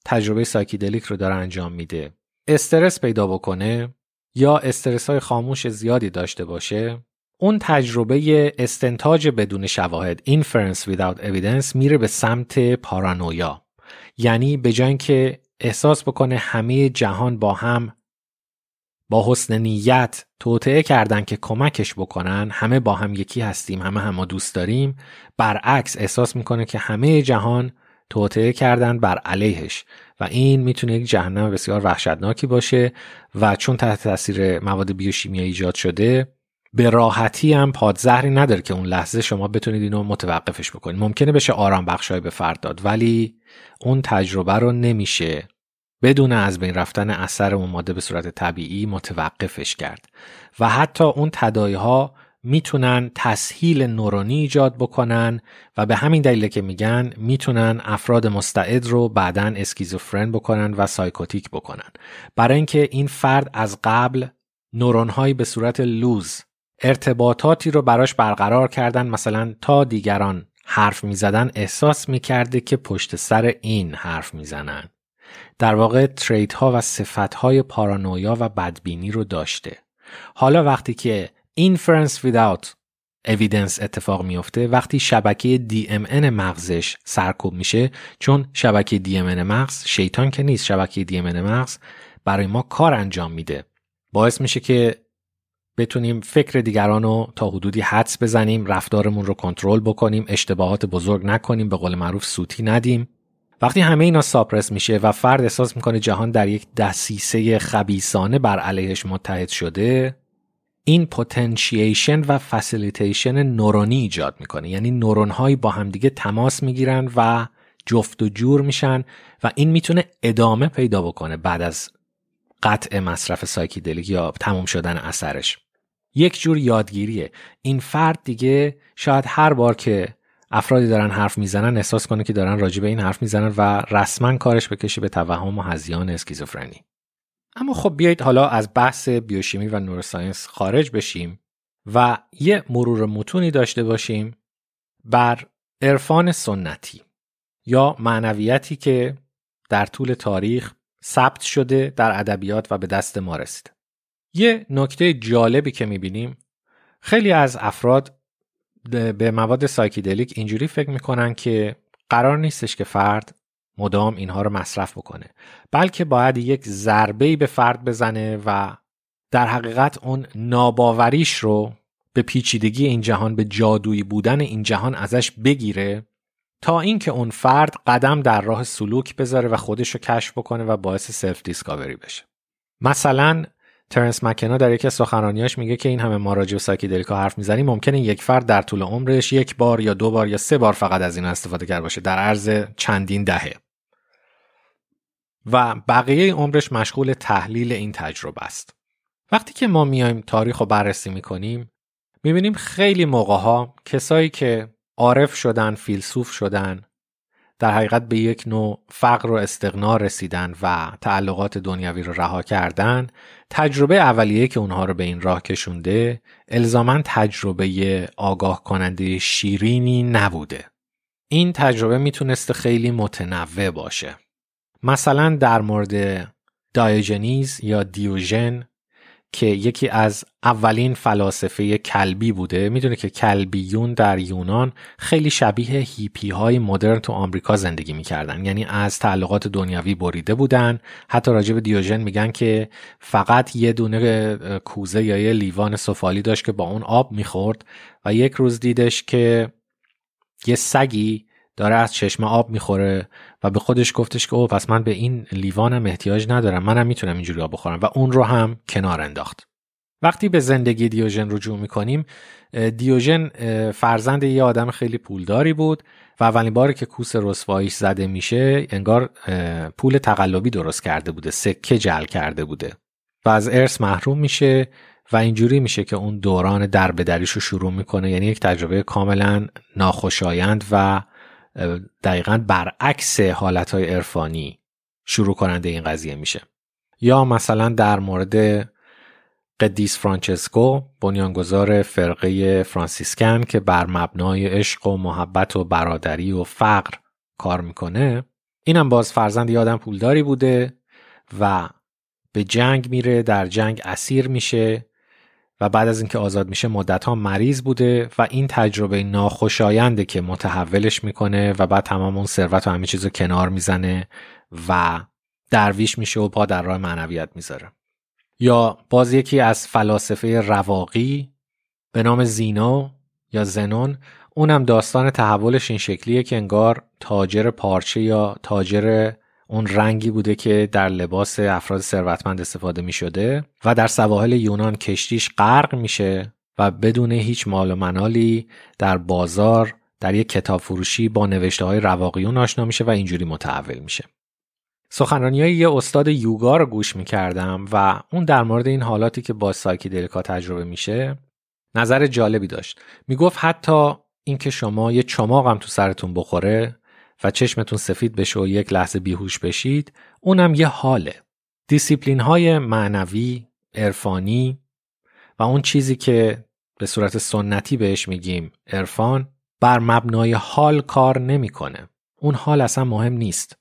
تجربه سایکیدلیک رو داره انجام میده استرس پیدا بکنه یا استرس های خاموش زیادی داشته باشه اون تجربه استنتاج بدون شواهد inference without evidence میره به سمت پارانویا. یعنی به جای که احساس بکنه همه جهان با هم با حسن نیت توطعه کردن که کمکش بکنن همه با هم یکی هستیم همه هم دوست داریم برعکس احساس می‌کنه که همه جهان توطعه کردن بر علیهش. و این می‌تونه یک جهنم بسیار وحشتناکی باشه و چون تحت تاثیر مواد بیوشیمیایی ایجاد شده به راحتی هم پادزهری نداره که اون لحظه شما بتونید اینو متوقفش بکنید. ممکنه بشه آرام بخشای به فرد داد ولی اون تجربه رو نمیشه بدون از بین رفتن اثر اون ماده به صورت طبیعی متوقفش کرد. و حتی اون تداعی ها می‌تونن تسهیل نورونی ایجاد بکنن و به همین دلیل که میگن می‌تونن افراد مستعد رو بعدا اسکیزوفرن بکنن و psychotic بکنن. برای اینکه این فرد از قبل نورون به صورت loose ارتباطاتی رو براش برقرار کردن. مثلا تا دیگران حرف می‌زدن احساس می‌کرده که پشت سر این حرف می‌زنن. در واقع trait ها و صفت های پارانویا و بدبینی رو داشته. حالا وقتی که inference without evidence اتفاق میفته وقتی شبکه DMN مغزش سرکوب میشه چون شبکه DMN مغز شیطان که نیست شبکه DMN مغز برای ما کار انجام میده. باعث میشه که بتونیم فکر دیگران رو تا حدودی حدس بزنیم رفتارمون رو کنترل بکنیم اشتباهات بزرگ نکنیم به قول معروف سوتی ندیم. وقتی همه اینا ساپرس میشه و فرد احساس می‌کنه جهان در یک دسیسه خبیسانه بر علیهش متحد شده این potentiation و facilitation نورونی ایجاد می‌کنه. یعنی نورون هایی با همدیگه تماس می‌گیرن و جفت و جور میشن و این می‌تونه ادامه پیدا بکنه بعد از قطع مصرف psychedelic یا تموم شدن اثرش. یک جور یادگیریه. این فرد دیگه شاید هر بار که افرادی دارن حرف می‌زنن احساس کنه که دارن راجع به این حرف می‌زنن و رسما کارش بکشه به توهم و هذیان اسکیزوفرنی. اما خب بیایید حالا از بحث بیوشیمی و نوروساینس خارج بشیم و یه مرور متونی داشته باشیم بر عرفان سنتی یا معنویتی که در طول تاریخ ثبت شده در ادبیات و به دست ما رسید. یه نکته جالبی که می‌بینیم خیلی از افراد به مواد سایکیدلیک اینجوری فکر می‌کنن که قرار نیستش که فرد مدام اینها رو مصرف بکنه بلکه باید یک ضربه به فرد بزنه و در حقیقت اون ناباوریش رو به پیچیدگی این جهان به جادویی بودن این جهان ازش بگیره تا اینکه اون فرد قدم در راه سلوک بذاره و خودش رو کشف بکنه و باعث self-discovery بشه. مثلا ترنس مکنا در یکی از سخنرانیاش میگه که این همه ما راجع به psychedelic ا حرف می‌زنیم ممکنه یک فرد در طول عمرش یک بار یا دو بار یا سه بار فقط از این استفاده کرده باشه در عرض چندین دهه. و بقیه عمرش مشغول تحلیل این تجربه است. وقتی که ما میایم تاریخ رو بررسی می‌کنیم می‌بینیم خیلی موقع ها کسایی که عارف شدن فیلسوف شدن. در حقیقت به یک نوع فقر و استقنا رسیدن و تعلقات دنیوی رو رها کردن تجربه اولیه که اونها رو به این راه کشونده الزاما تجربه آگاه کننده شیرینی نبوده. این تجربه می‌تونسته خیلی متنوع باشه. مثلا در مورد دایوژنیز یا دیوژن که یکی از اولین فلاسفه کلبی بوده. می‌دونه که کلبیون در یونان خیلی شبیه هیپی های مدرن تو آمریکا زندگی می‌کردن. یعنی از تعلقات دنیوی بریده بودن. حتی راجع دیوژن میگن که فقط یه دونه کوزه یا یه لیوان سفالی داشت که با اون آب می‌خورد و یک روز دیدش که یه سگی داره از چشم آب می‌خوره و به خودش گفتش که او پس من به این لیوانم احتیاج ندارم. منم می‌تونم اینجوری آب بخورم. و اون رو هم کنار انداخت. وقتی به زندگی دیوژن رجوع می‌کنیم دیوژن فرزند یه آدم خیلی پولداری بود و اولین باری که کوس رسواییش زده میشه انگار پول تقلبی درست کرده بوده سکه جل کرده بوده و از ارث محروم میشه و اینجوری میشه که اون دوران دربدریش رو شروع می‌کنه. یعنی یک تجربه کاملا ناخوشایند و دقیقا برعکس حالتهای عرفانی شروع کننده این قضیه میشه. یا مثلا در مورد قدیس فرانچسکو بنیانگذار فرقه فرانسیسکن که بر مبنای عشق و محبت و برادری و فقر کار می‌کنه اینم باز فرزند یادم پولداری بوده و به جنگ میره در جنگ اسیر میشه و بعد از اینکه آزاد میشه مدت ها مریض بوده و این تجربه ناخوشاینده که متحولش می‌کنه و بعد تمام اون ثروت و همه چیز رو کنار می‌زنه و درویش میشه و پا در راه معنویت می‌ذاره. یا باز یکی از فلاسفه رواقی به نام زینو یا زنون اونم داستان تحولش این شکلیه که انگار تاجر پارچه یا تاجر اون رنگی بوده که در لباس افراد ثروتمند استفاده می شده و در سواحل یونان کشتیش غرق میشه و بدون هیچ مال و منالی در بازار در یک کتاب فروشی با نوشته های رواقیون آشنا میشه و اینجوری متحول میشه. سخنرانی های یه استاد یوگا رو گوش می‌کردم و اون در مورد این حالاتی که با سایکیدلیکا تجربه میشه نظر جالبی داشت. می‌گفت حتی اینکه شما یه چماق هم تو سرتون بخوره و چشمتون سفید بشه و یک لحظه بیهوش بشید اونم یه حاله. دیسیپلین های معنوی عرفانی و اون چیزی که به صورت سنتی بهش میگیم عرفان بر مبنای حال کار نمی‌کنه. اون حال اصلا مهم نیست.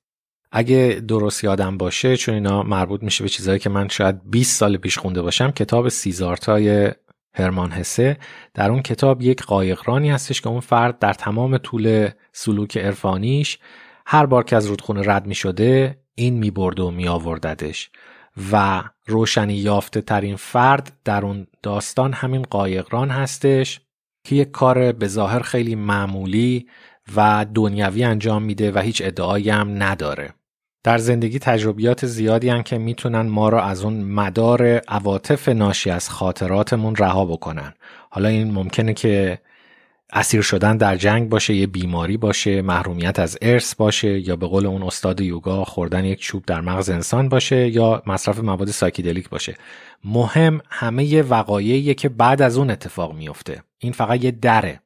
اگه درست یادم باشه چون اینا مربوط میشه به چیزهایی که من شاید 20 سال پیش خونده باشم کتاب سیذارتای هرمان هسه در اون کتاب یک قایقرانی هستش که اون فرد در تمام طول سلوک عرفانیش هر بار که از رودخونه رد می شده این می برد و می آورددش و روشنی یافته ترین فرد در اون داستان همین قایقران هستش که یک کار به ظاهر خیلی معمولی و دنیوی انجام میده و هیچ ادعایی هم نداره. در زندگی تجربیات زیادی هم که می‌تونن ما را از اون مدار عواطف ناشی از خاطراتمون رها بکنن. حالا این ممکنه که اسیر شدن در جنگ باشه یه بیماری باشه محرومیت از ارث باشه یا به قول اون استاد یوگا خوردن یک چوب در مغز انسان باشه یا مصرف مواد سایکیدلیک باشه. مهم همه وقایعیه که بعد از اون اتفاق میفته. این فقط یه دره.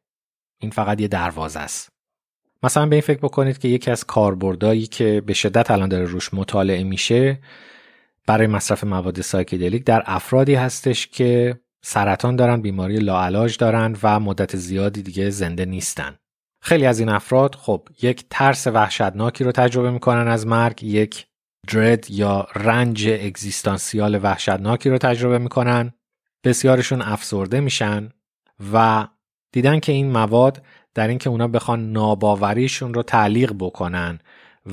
این فقط یه دروازه است. مثلا به این فکر بکنید که یکی از کاربردایی که به شدت الان داره روش مطالعه میشه برای مصرف مواد سایکیدلیک در افرادی هستش که سرطان دارن بیماری لاعلاج دارن و مدت زیادی دیگه زنده نیستن. خیلی از این افراد خب یک ترس وحشتناکی رو تجربه می‌کنن از مرگ یک درد یا رنج اگزیستانسیال وحشتناکی رو تجربه می‌کنن بسیارشون افسرده میشن و دیدن که این مواد در اینکه اونا بخوان ناباوریشون رو تعلیق بکنن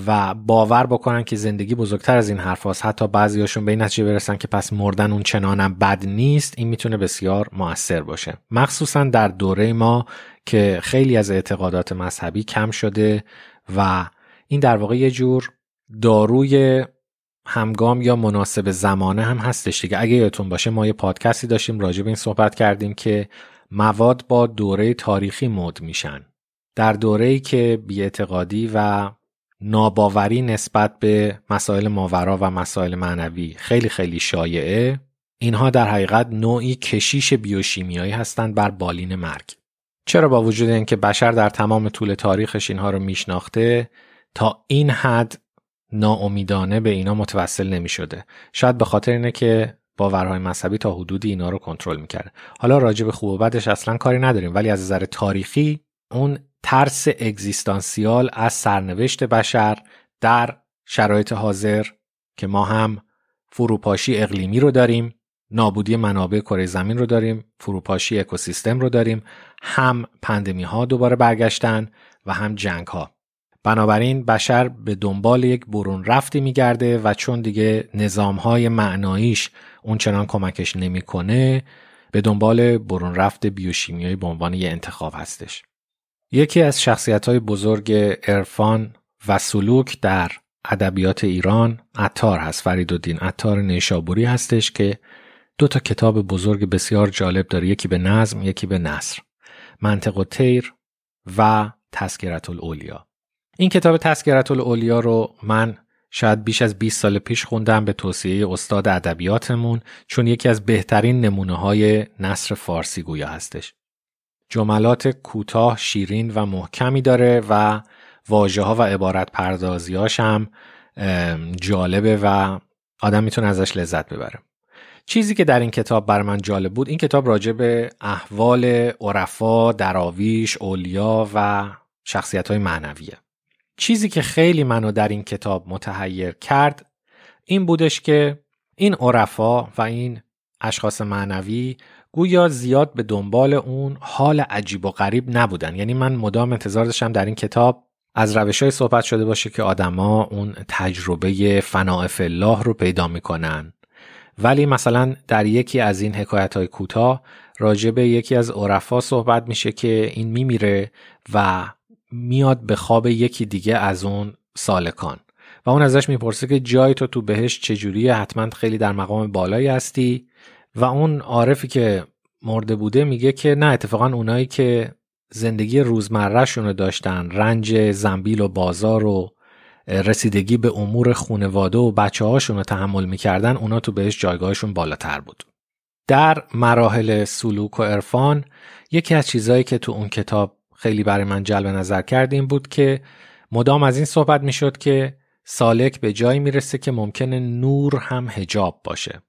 و باور بکنن که زندگی بزرگتر از این حرف هست. حتی بعضیاشون به این نتیجه برسن که پس مردن اون چنانم بد نیست این می‌تونه بسیار موثر باشه مخصوصا در دوره ما که خیلی از اعتقادات مذهبی کم شده و این در واقع یه جور داروی همگام یا مناسب زمانه هم هستش دیگه اگه یادتون باشه ما یه پادکستی داشتیم راجع به این صحبت کردیم که مواد با دوره تاریخی مد میشن. در دوره‌ای که بیاعتقادی و ناباوری نسبت به مسائل ماورا و مسائل معنوی خیلی خیلی شایعه اینها در حقیقت نوعی کشیش بیوشیمیایی هستند بر بالین مرگ. چرا با وجود اینکه بشر در تمام طول تاریخش اینها رو میشناخته تا این حد ناامیدانه به اینا متوسل نمی شده شاید به خاطر اینه که باورهای مذهبی تا حدودی اینا رو کنترل می‌کرده حالا راجع به خوب و بدش اصلا کاری نداریم ولی از نظر تاریخی اون ترس اگزیستانسیال از سرنوشت بشر در شرایط حاضر که ما هم فروپاشی اقلیمی رو داریم نابودی منابع کره زمین رو داریم فروپاشی اکوسیستم رو داریم هم پندمی ها دوباره برگشتن و هم جنگ ها بنابراین بشر به دنبال یک برون رفتی میگرده و چون دیگه نظام های معناییش اون چنان کمکش نمی‌کنه به دنبال برون رفت بیوشیمیایی به عنوان یه انتخاب هستش. یکی از شخصیت های بزرگ عرفان و سلوک در ادبیات ایران عطار هست فریدالدین عطار نیشابوری هستش که دو تا کتاب بزرگ بسیار جالب داره یکی به نظم یکی به نصر منطق و تیر و تسکرت الاولیا این کتاب تسکرت الاولیا رو من شاید بیش از 20 سال پیش خوندم به توصیه استاد ادبیاتمون چون یکی از بهترین نمونه های نصر فارسی گویا هستش. جملات کوتاه شیرین و محکمی داره و واژه ها و عبارت پردازیاش هم جالبه و آدم می‌تونه ازش لذت ببره. چیزی که در این کتاب بر من جالب بود این کتاب راجع به احوال عرفا، دراویش، اولیا و شخصیت های معنویه. چیزی که خیلی منو در این کتاب متحیر کرد این بودش که این عرفا و این اشخاص معنوی گویا زیاد به دنبال اون حال عجیب و غریب نبودن. یعنی من مدام انتظار داشتم در این کتاب از روش های صحبت شده باشه که آدما اون تجربه فناع الله رو پیدا می‌کنن. ولی مثلا در یکی از این حکایت های کوتاه راجع به یکی از عرفا صحبت میشه که این میمیره و میاد به خواب یکی دیگه از اون سالکان. و اون ازش می‌پرسه که جای تو تو بهش چجوریه حتما خیلی در مقام بالایی هستی. و اون عارفی که مرده بوده میگه که نه اتفاقا اونایی که زندگی روزمرهشون رو داشتن رنج زنبیل و بازار و رسیدگی به امور خونواده و بچه هاشون رو تحمل می‌کردن اونا تو بهش جایگاهشون بالاتر بود. در مراحل سلوک و عرفان یکی از چیزهایی که تو اون کتاب خیلی برای من جلب نظر کرد این بود که مدام از این صحبت می‌شد که سالک به جایی می‌رسه که ممکنه نور هم هجاب باشه.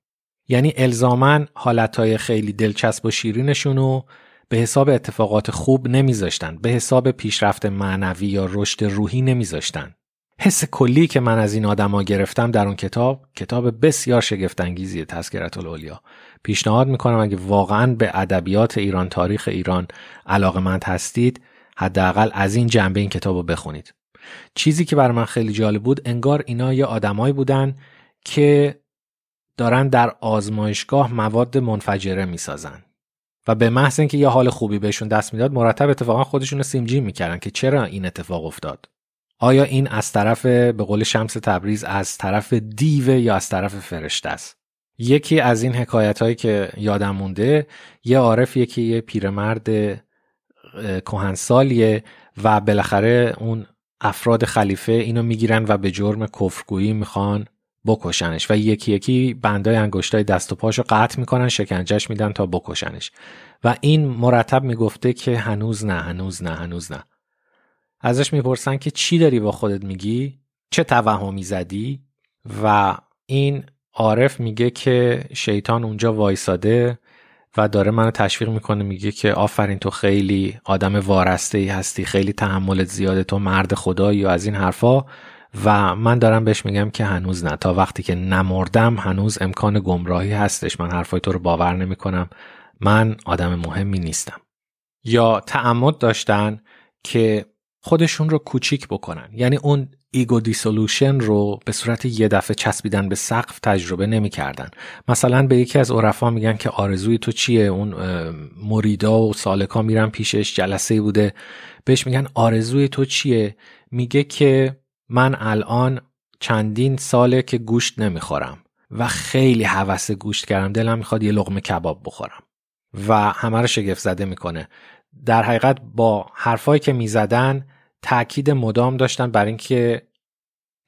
یعنی الزامن حالتهای خیلی دلچسب و شیرینشون رو به حساب اتفاقات خوب نمیذاشتن به حساب پیشرفت معنوی یا رشد روحی نمیذاشتن. حس کلی که من از این آدما گرفتم در اون کتاب کتاب بسیار شگفتانگیزی تذکرت الاولیا پیشنهاد می‌کنم اگه واقعا به ادبیات ایران تاریخ ایران علاقمند هستید حداقل از این جنبه این کتاب رو بخونید. چیزی که بر من خیلی جالب بود انگار اینا یه آدمایی بودن که دارن در آزمایشگاه مواد منفجره می‌سازن و به محض اینکه یه حال خوبی بهشون دست می‌داد مرتب اتفاقا خودشون رو سیمجین می‌کردن که چرا این اتفاق افتاد. آیا این از طرف به قول شمس تبریز از طرف دیوه یا از طرف فرشته است؟ یکی از این حکایت هایی که یادم مونده یه عارف یکی یه پیرمرد کهنسالیه و بالاخره اون افراد خلیفه اینو می‌گیرن و به جرم کفرگویی می‌خوان بکشنش و یکی یکی بندای انگشتای دست و پاشو قطع می‌کنن شکنجش میدن تا بکشنش. و این مرتب می‌گفته که هنوز نه هنوز نه هنوز نه. ازش می‌پرسن که چی داری با خودت میگی؟ چه توهمی زدی؟ و این عارف میگه که شیطان اونجا وایساده و داره منو تشویق می‌کنه میگه که آفرین تو خیلی آدم وارسته ای هستی خیلی تحملت زیاده تو مرد خدایی و از این حرفا. و من دارم بهش میگم که هنوز نه. تا وقتی که نمردم هنوز امکان گمراهی هستش. من حرفای تو رو باور نمی‌کنم. من آدم مهمی نیستم. یا تعمد داشتن که خودشون رو کوچیک بکنن. یعنی اون ego dissolution رو به صورت یه دفعه چسبیدن به سقف تجربه نمی‌کردن. مثلا به یکی از عرفا میگن که آرزوی تو چیه؟ اون مریدا و سالکا میرن پیشش جلسه بوده. بهش میگن آرزوی تو چیه؟ میگه که من الان چندین ساله که گوشت نمی‌خورم و خیلی هوس گوشت کردم. دلم می‌خواد یه لقمه کباب بخورم. و همه رو شگفت زده می‌کنه. در حقیقت با حرفایی که می‌زدن تاکید مدام داشتن بر اینکه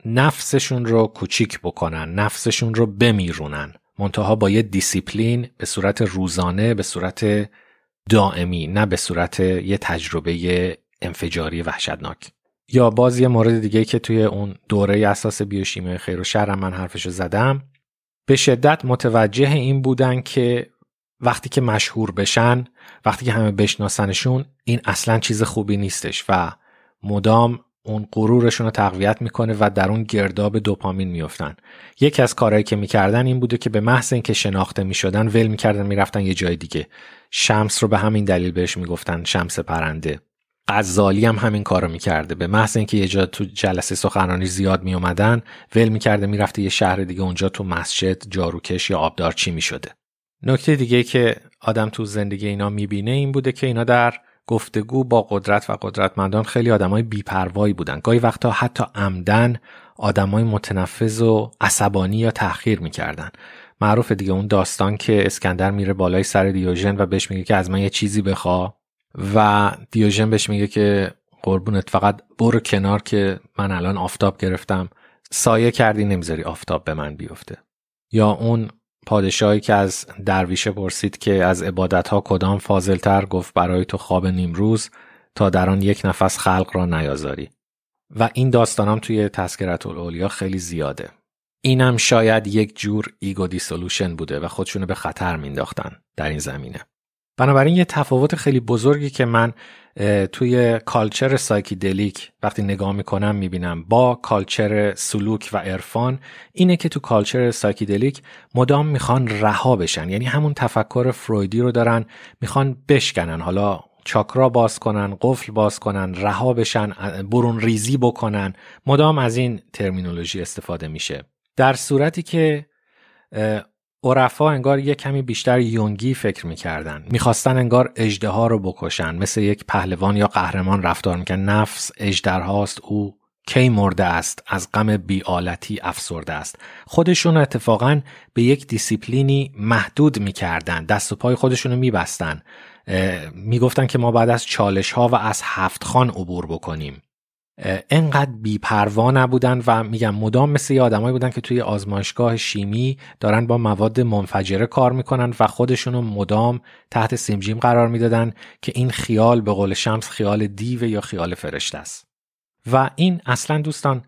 نفسشون رو کوچیک بکنن نفسشون رو بمیرونن. منتها با یه دیسیپلین به صورت روزانه به صورت دائمی نه به صورت یه تجربه انفجاری وحشتناک. یا باز یه مورد دیگه که توی اون دوره اساس بیوشیمی خیر و شر من حرفشو زدم به شدت متوجه این بودن که وقتی که مشهور بشن وقتی که همه بشناسنشون این اصلا چیز خوبی نیستش و مدام اون غرورشون رو تقویت می‌کنه و در اون گرداب دوپامین میفتن یکی از کارهایی که می‌کردن این بوده که به محض اینکه شناخته می‌شدن ول می‌کردن می‌رفتن یه جای دیگه. شمس رو به همین دلیل بهش می‌گفتن شمس پرنده. غزالی هم همین کارو می‌کرده. به محض اینکه یه جا تو جلسه سخنرانی زیاد میومدن ول می‌کرده می‌رفته یه شهر دیگه اونجا تو مسجد جاروکش یا آبدارچی می‌شده. نکته دیگه که آدم تو زندگی اینا می‌بینه این بوده که اینا در گفتگو با قدرت و قدرتمندان خیلی آدمای بیپروایی بودن. گاهی وقتا حتی عمدن آدمای متنفذ و عصبانی یا تأخیر می‌کردن. معروف دیگه اون داستان که اسکندر میره بالای سر دیوژن و بهش میگه که از من یه چیزی بخوا. و دیوژن بهش میگه که قربونت فقط برو کنار که من الان آفتاب گرفتم. سایه کردی نمی‌ذاری آفتاب به من بیفته. یا اون پادشاهی که از درویشه پرسید که از عبادت ها کدام فاضلتر گفت برای تو خواب نیمروز تا در آن یک نفس خلق را نیازاری. و این داستانم توی تذکرة الاولیا خیلی زیاده. اینم شاید یک جور ego dissolution بوده و خودشونو به خطر مینداختن در این زمینه. بنابراین یه تفاوت خیلی بزرگی که من توی culture psychedelic وقتی نگاه می‌کنم می‌بینم با culture سلوک و عرفان اینه که تو culture psychedelic مدام می‌خوان رها بشن. یعنی همون تفکر فرویدی رو دارن می‌خوان بشکنن. حالا چاکرا باز کنن قفل باز کنن رها بشن برون ریزی بکنن. مدام از این terminology استفاده میشه. در صورتی که عرفا انگار یه کمی بیشتر یونگی فکر می‌کردن. می‌خواستن انگار اجده ها رو بکشن. مثل یک پهلوان یا قهرمان رفتار میکن نفس اجدرهاست او کی مرده است از غم بیالتی افسرده است. خودشون اتفاقا به یک دیسیپلینی محدود می‌کردن. دست و پای خودشون رو میبستن می‌گفتن که ما بعد از چالش ها و از هفت خان عبور بکنیم. انقدر بیپروا نبودن و میگم مدام مثل یه آدمایی بودن که توی آزمایشگاه شیمی دارن با مواد منفجره کار می‌کنن و خودشونو مدام تحت سیمجیم قرار می‌دادن که این خیال به قول شمس خیال دیو یا خیال فرشته است. و این اصلا دوستان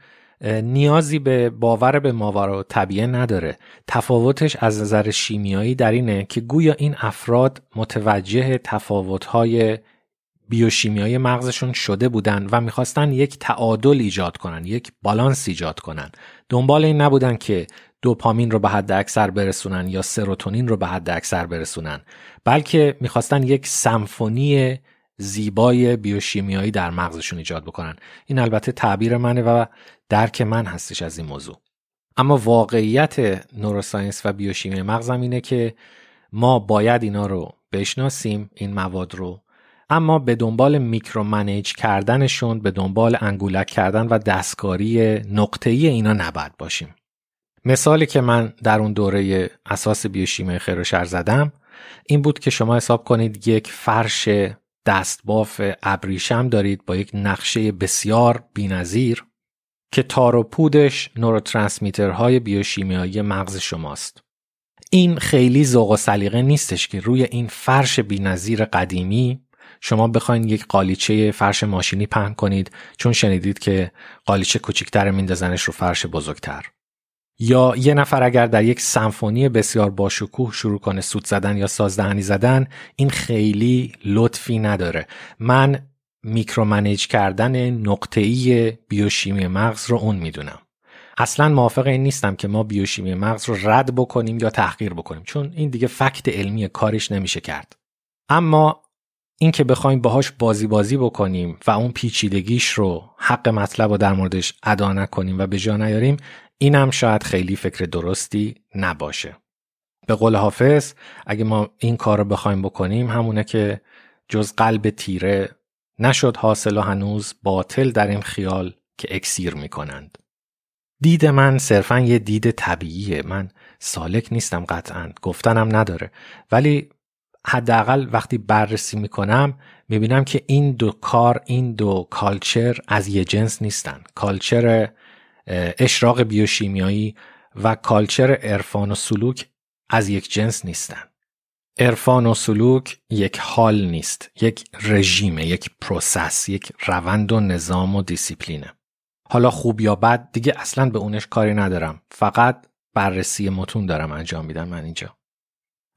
نیازی به باور به ماورا طبیعه نداره. تفاوتش از نظر شیمیایی در اینه که گویا این افراد متوجه تفاوتهای بیوشیمیای مغزشون شده بودن و می‌خواستن یک تعادل ایجاد کنن یک بالانس ایجاد کنن. دنبال این نبودن که دوپامین رو به حد اکثر برسونن یا سروتونین رو به حد اکثر برسونن بلکه می‌خواستن یک سمفونی زیبای بیوشیمیایی در مغزشون ایجاد بکنن. این البته تعبیر منه و درک من هستش از این موضوع. اما واقعیت نوروساینس و بیوشیمی مغزم اینه که ما باید اینا رو بشناسیم این مواد رو اما به دنبال میکرو منیج کردنشون به دنبال انگولک کردن و دستکاری نقطه‌ای اینا نباید باشیم مثالی که من در اون دوره اساس بیوشیمی خیر و زدم این بود که شما حساب کنید یک فرش دستباف ابریشم دارید با یک نقشه بسیار بینظیر که تار و پودش نوروترانسمیترهای بیوشیمیایی مغز شماست. این خیلی ذوق و سلیقه نیستش که روی این فرش بینظیر قدیمی شما بخواین یک قالیچه فرش ماشینی پهن کنید چون شنیدید که قالیچه کوچیکتر میندازنش رو فرش بزرگتر. یا یه نفر اگر در یک سمفونی بسیار باشکوه شروع کنه سوت زدن یا سازدهنی زدن این خیلی لطفی نداره. من micromanage کردن نقطه‌ای بیوشیمی مغز رو اون می‌دونم. اصلا موافق این نیستم که ما بیوشیمی مغز رو رد بکنیم یا تحقیر بکنیم چون این دیگه fact علمی کارش نمیشه کرد. اما این که بخوایم باهاش بازی بازی بکنیم و اون پیچیدگیش رو حق مطلب رو در موردش ادا نکنیم و به جا نیاریم اینم شاید خیلی فکر درستی نباشه. به قول حافظ اگه ما این کار رو بخوایم بکنیم همونه که جز قلب تیره نشد حاصل و هنوز باطل در این خیال که اکسیر می‌کنند. دید من صرفا یه دید طبیعیه. من سالک نیستم قطعا. گفتنم نداره. ولی حداقل وقتی بررسی می‌کنم می‌بینم که این دو کار این دو culture از یه جنس نیستن. culture اشراق بیوشیمیایی و culture عرفان و سلوک از یک جنس نیستن. عرفان و سلوک یک حال نیست یک رژیم یک process یک روند و نظام و دیسیپلینه. حالا خوب یا بد دیگه اصلا به اونش کاری ندارم. فقط بررسی متون دارم انجام میدم من اینجا.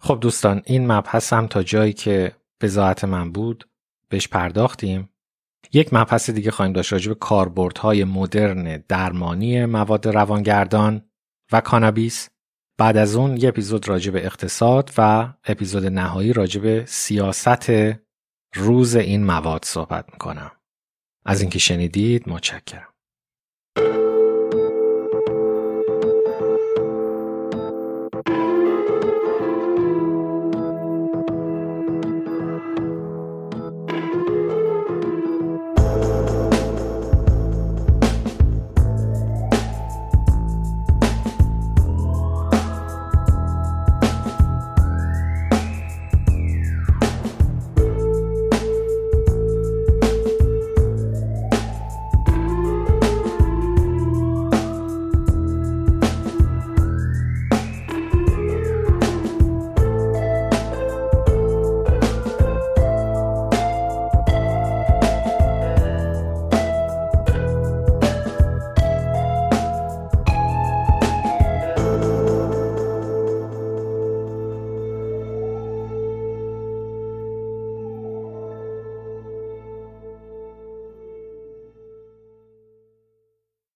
خب دوستان این مبحث هم تا جایی که بزاعت من بود بهش پرداختیم. یک مبحث دیگه خواهیم داشت راجع به کاربردهای مدرن درمانی مواد روانگردان و کانابیس. بعد از اون یه اپیزود راجع به اقتصاد و اپیزود نهایی راجع به سیاست روز این مواد صحبت می‌کنم. از اینکه شنیدید متشکرم.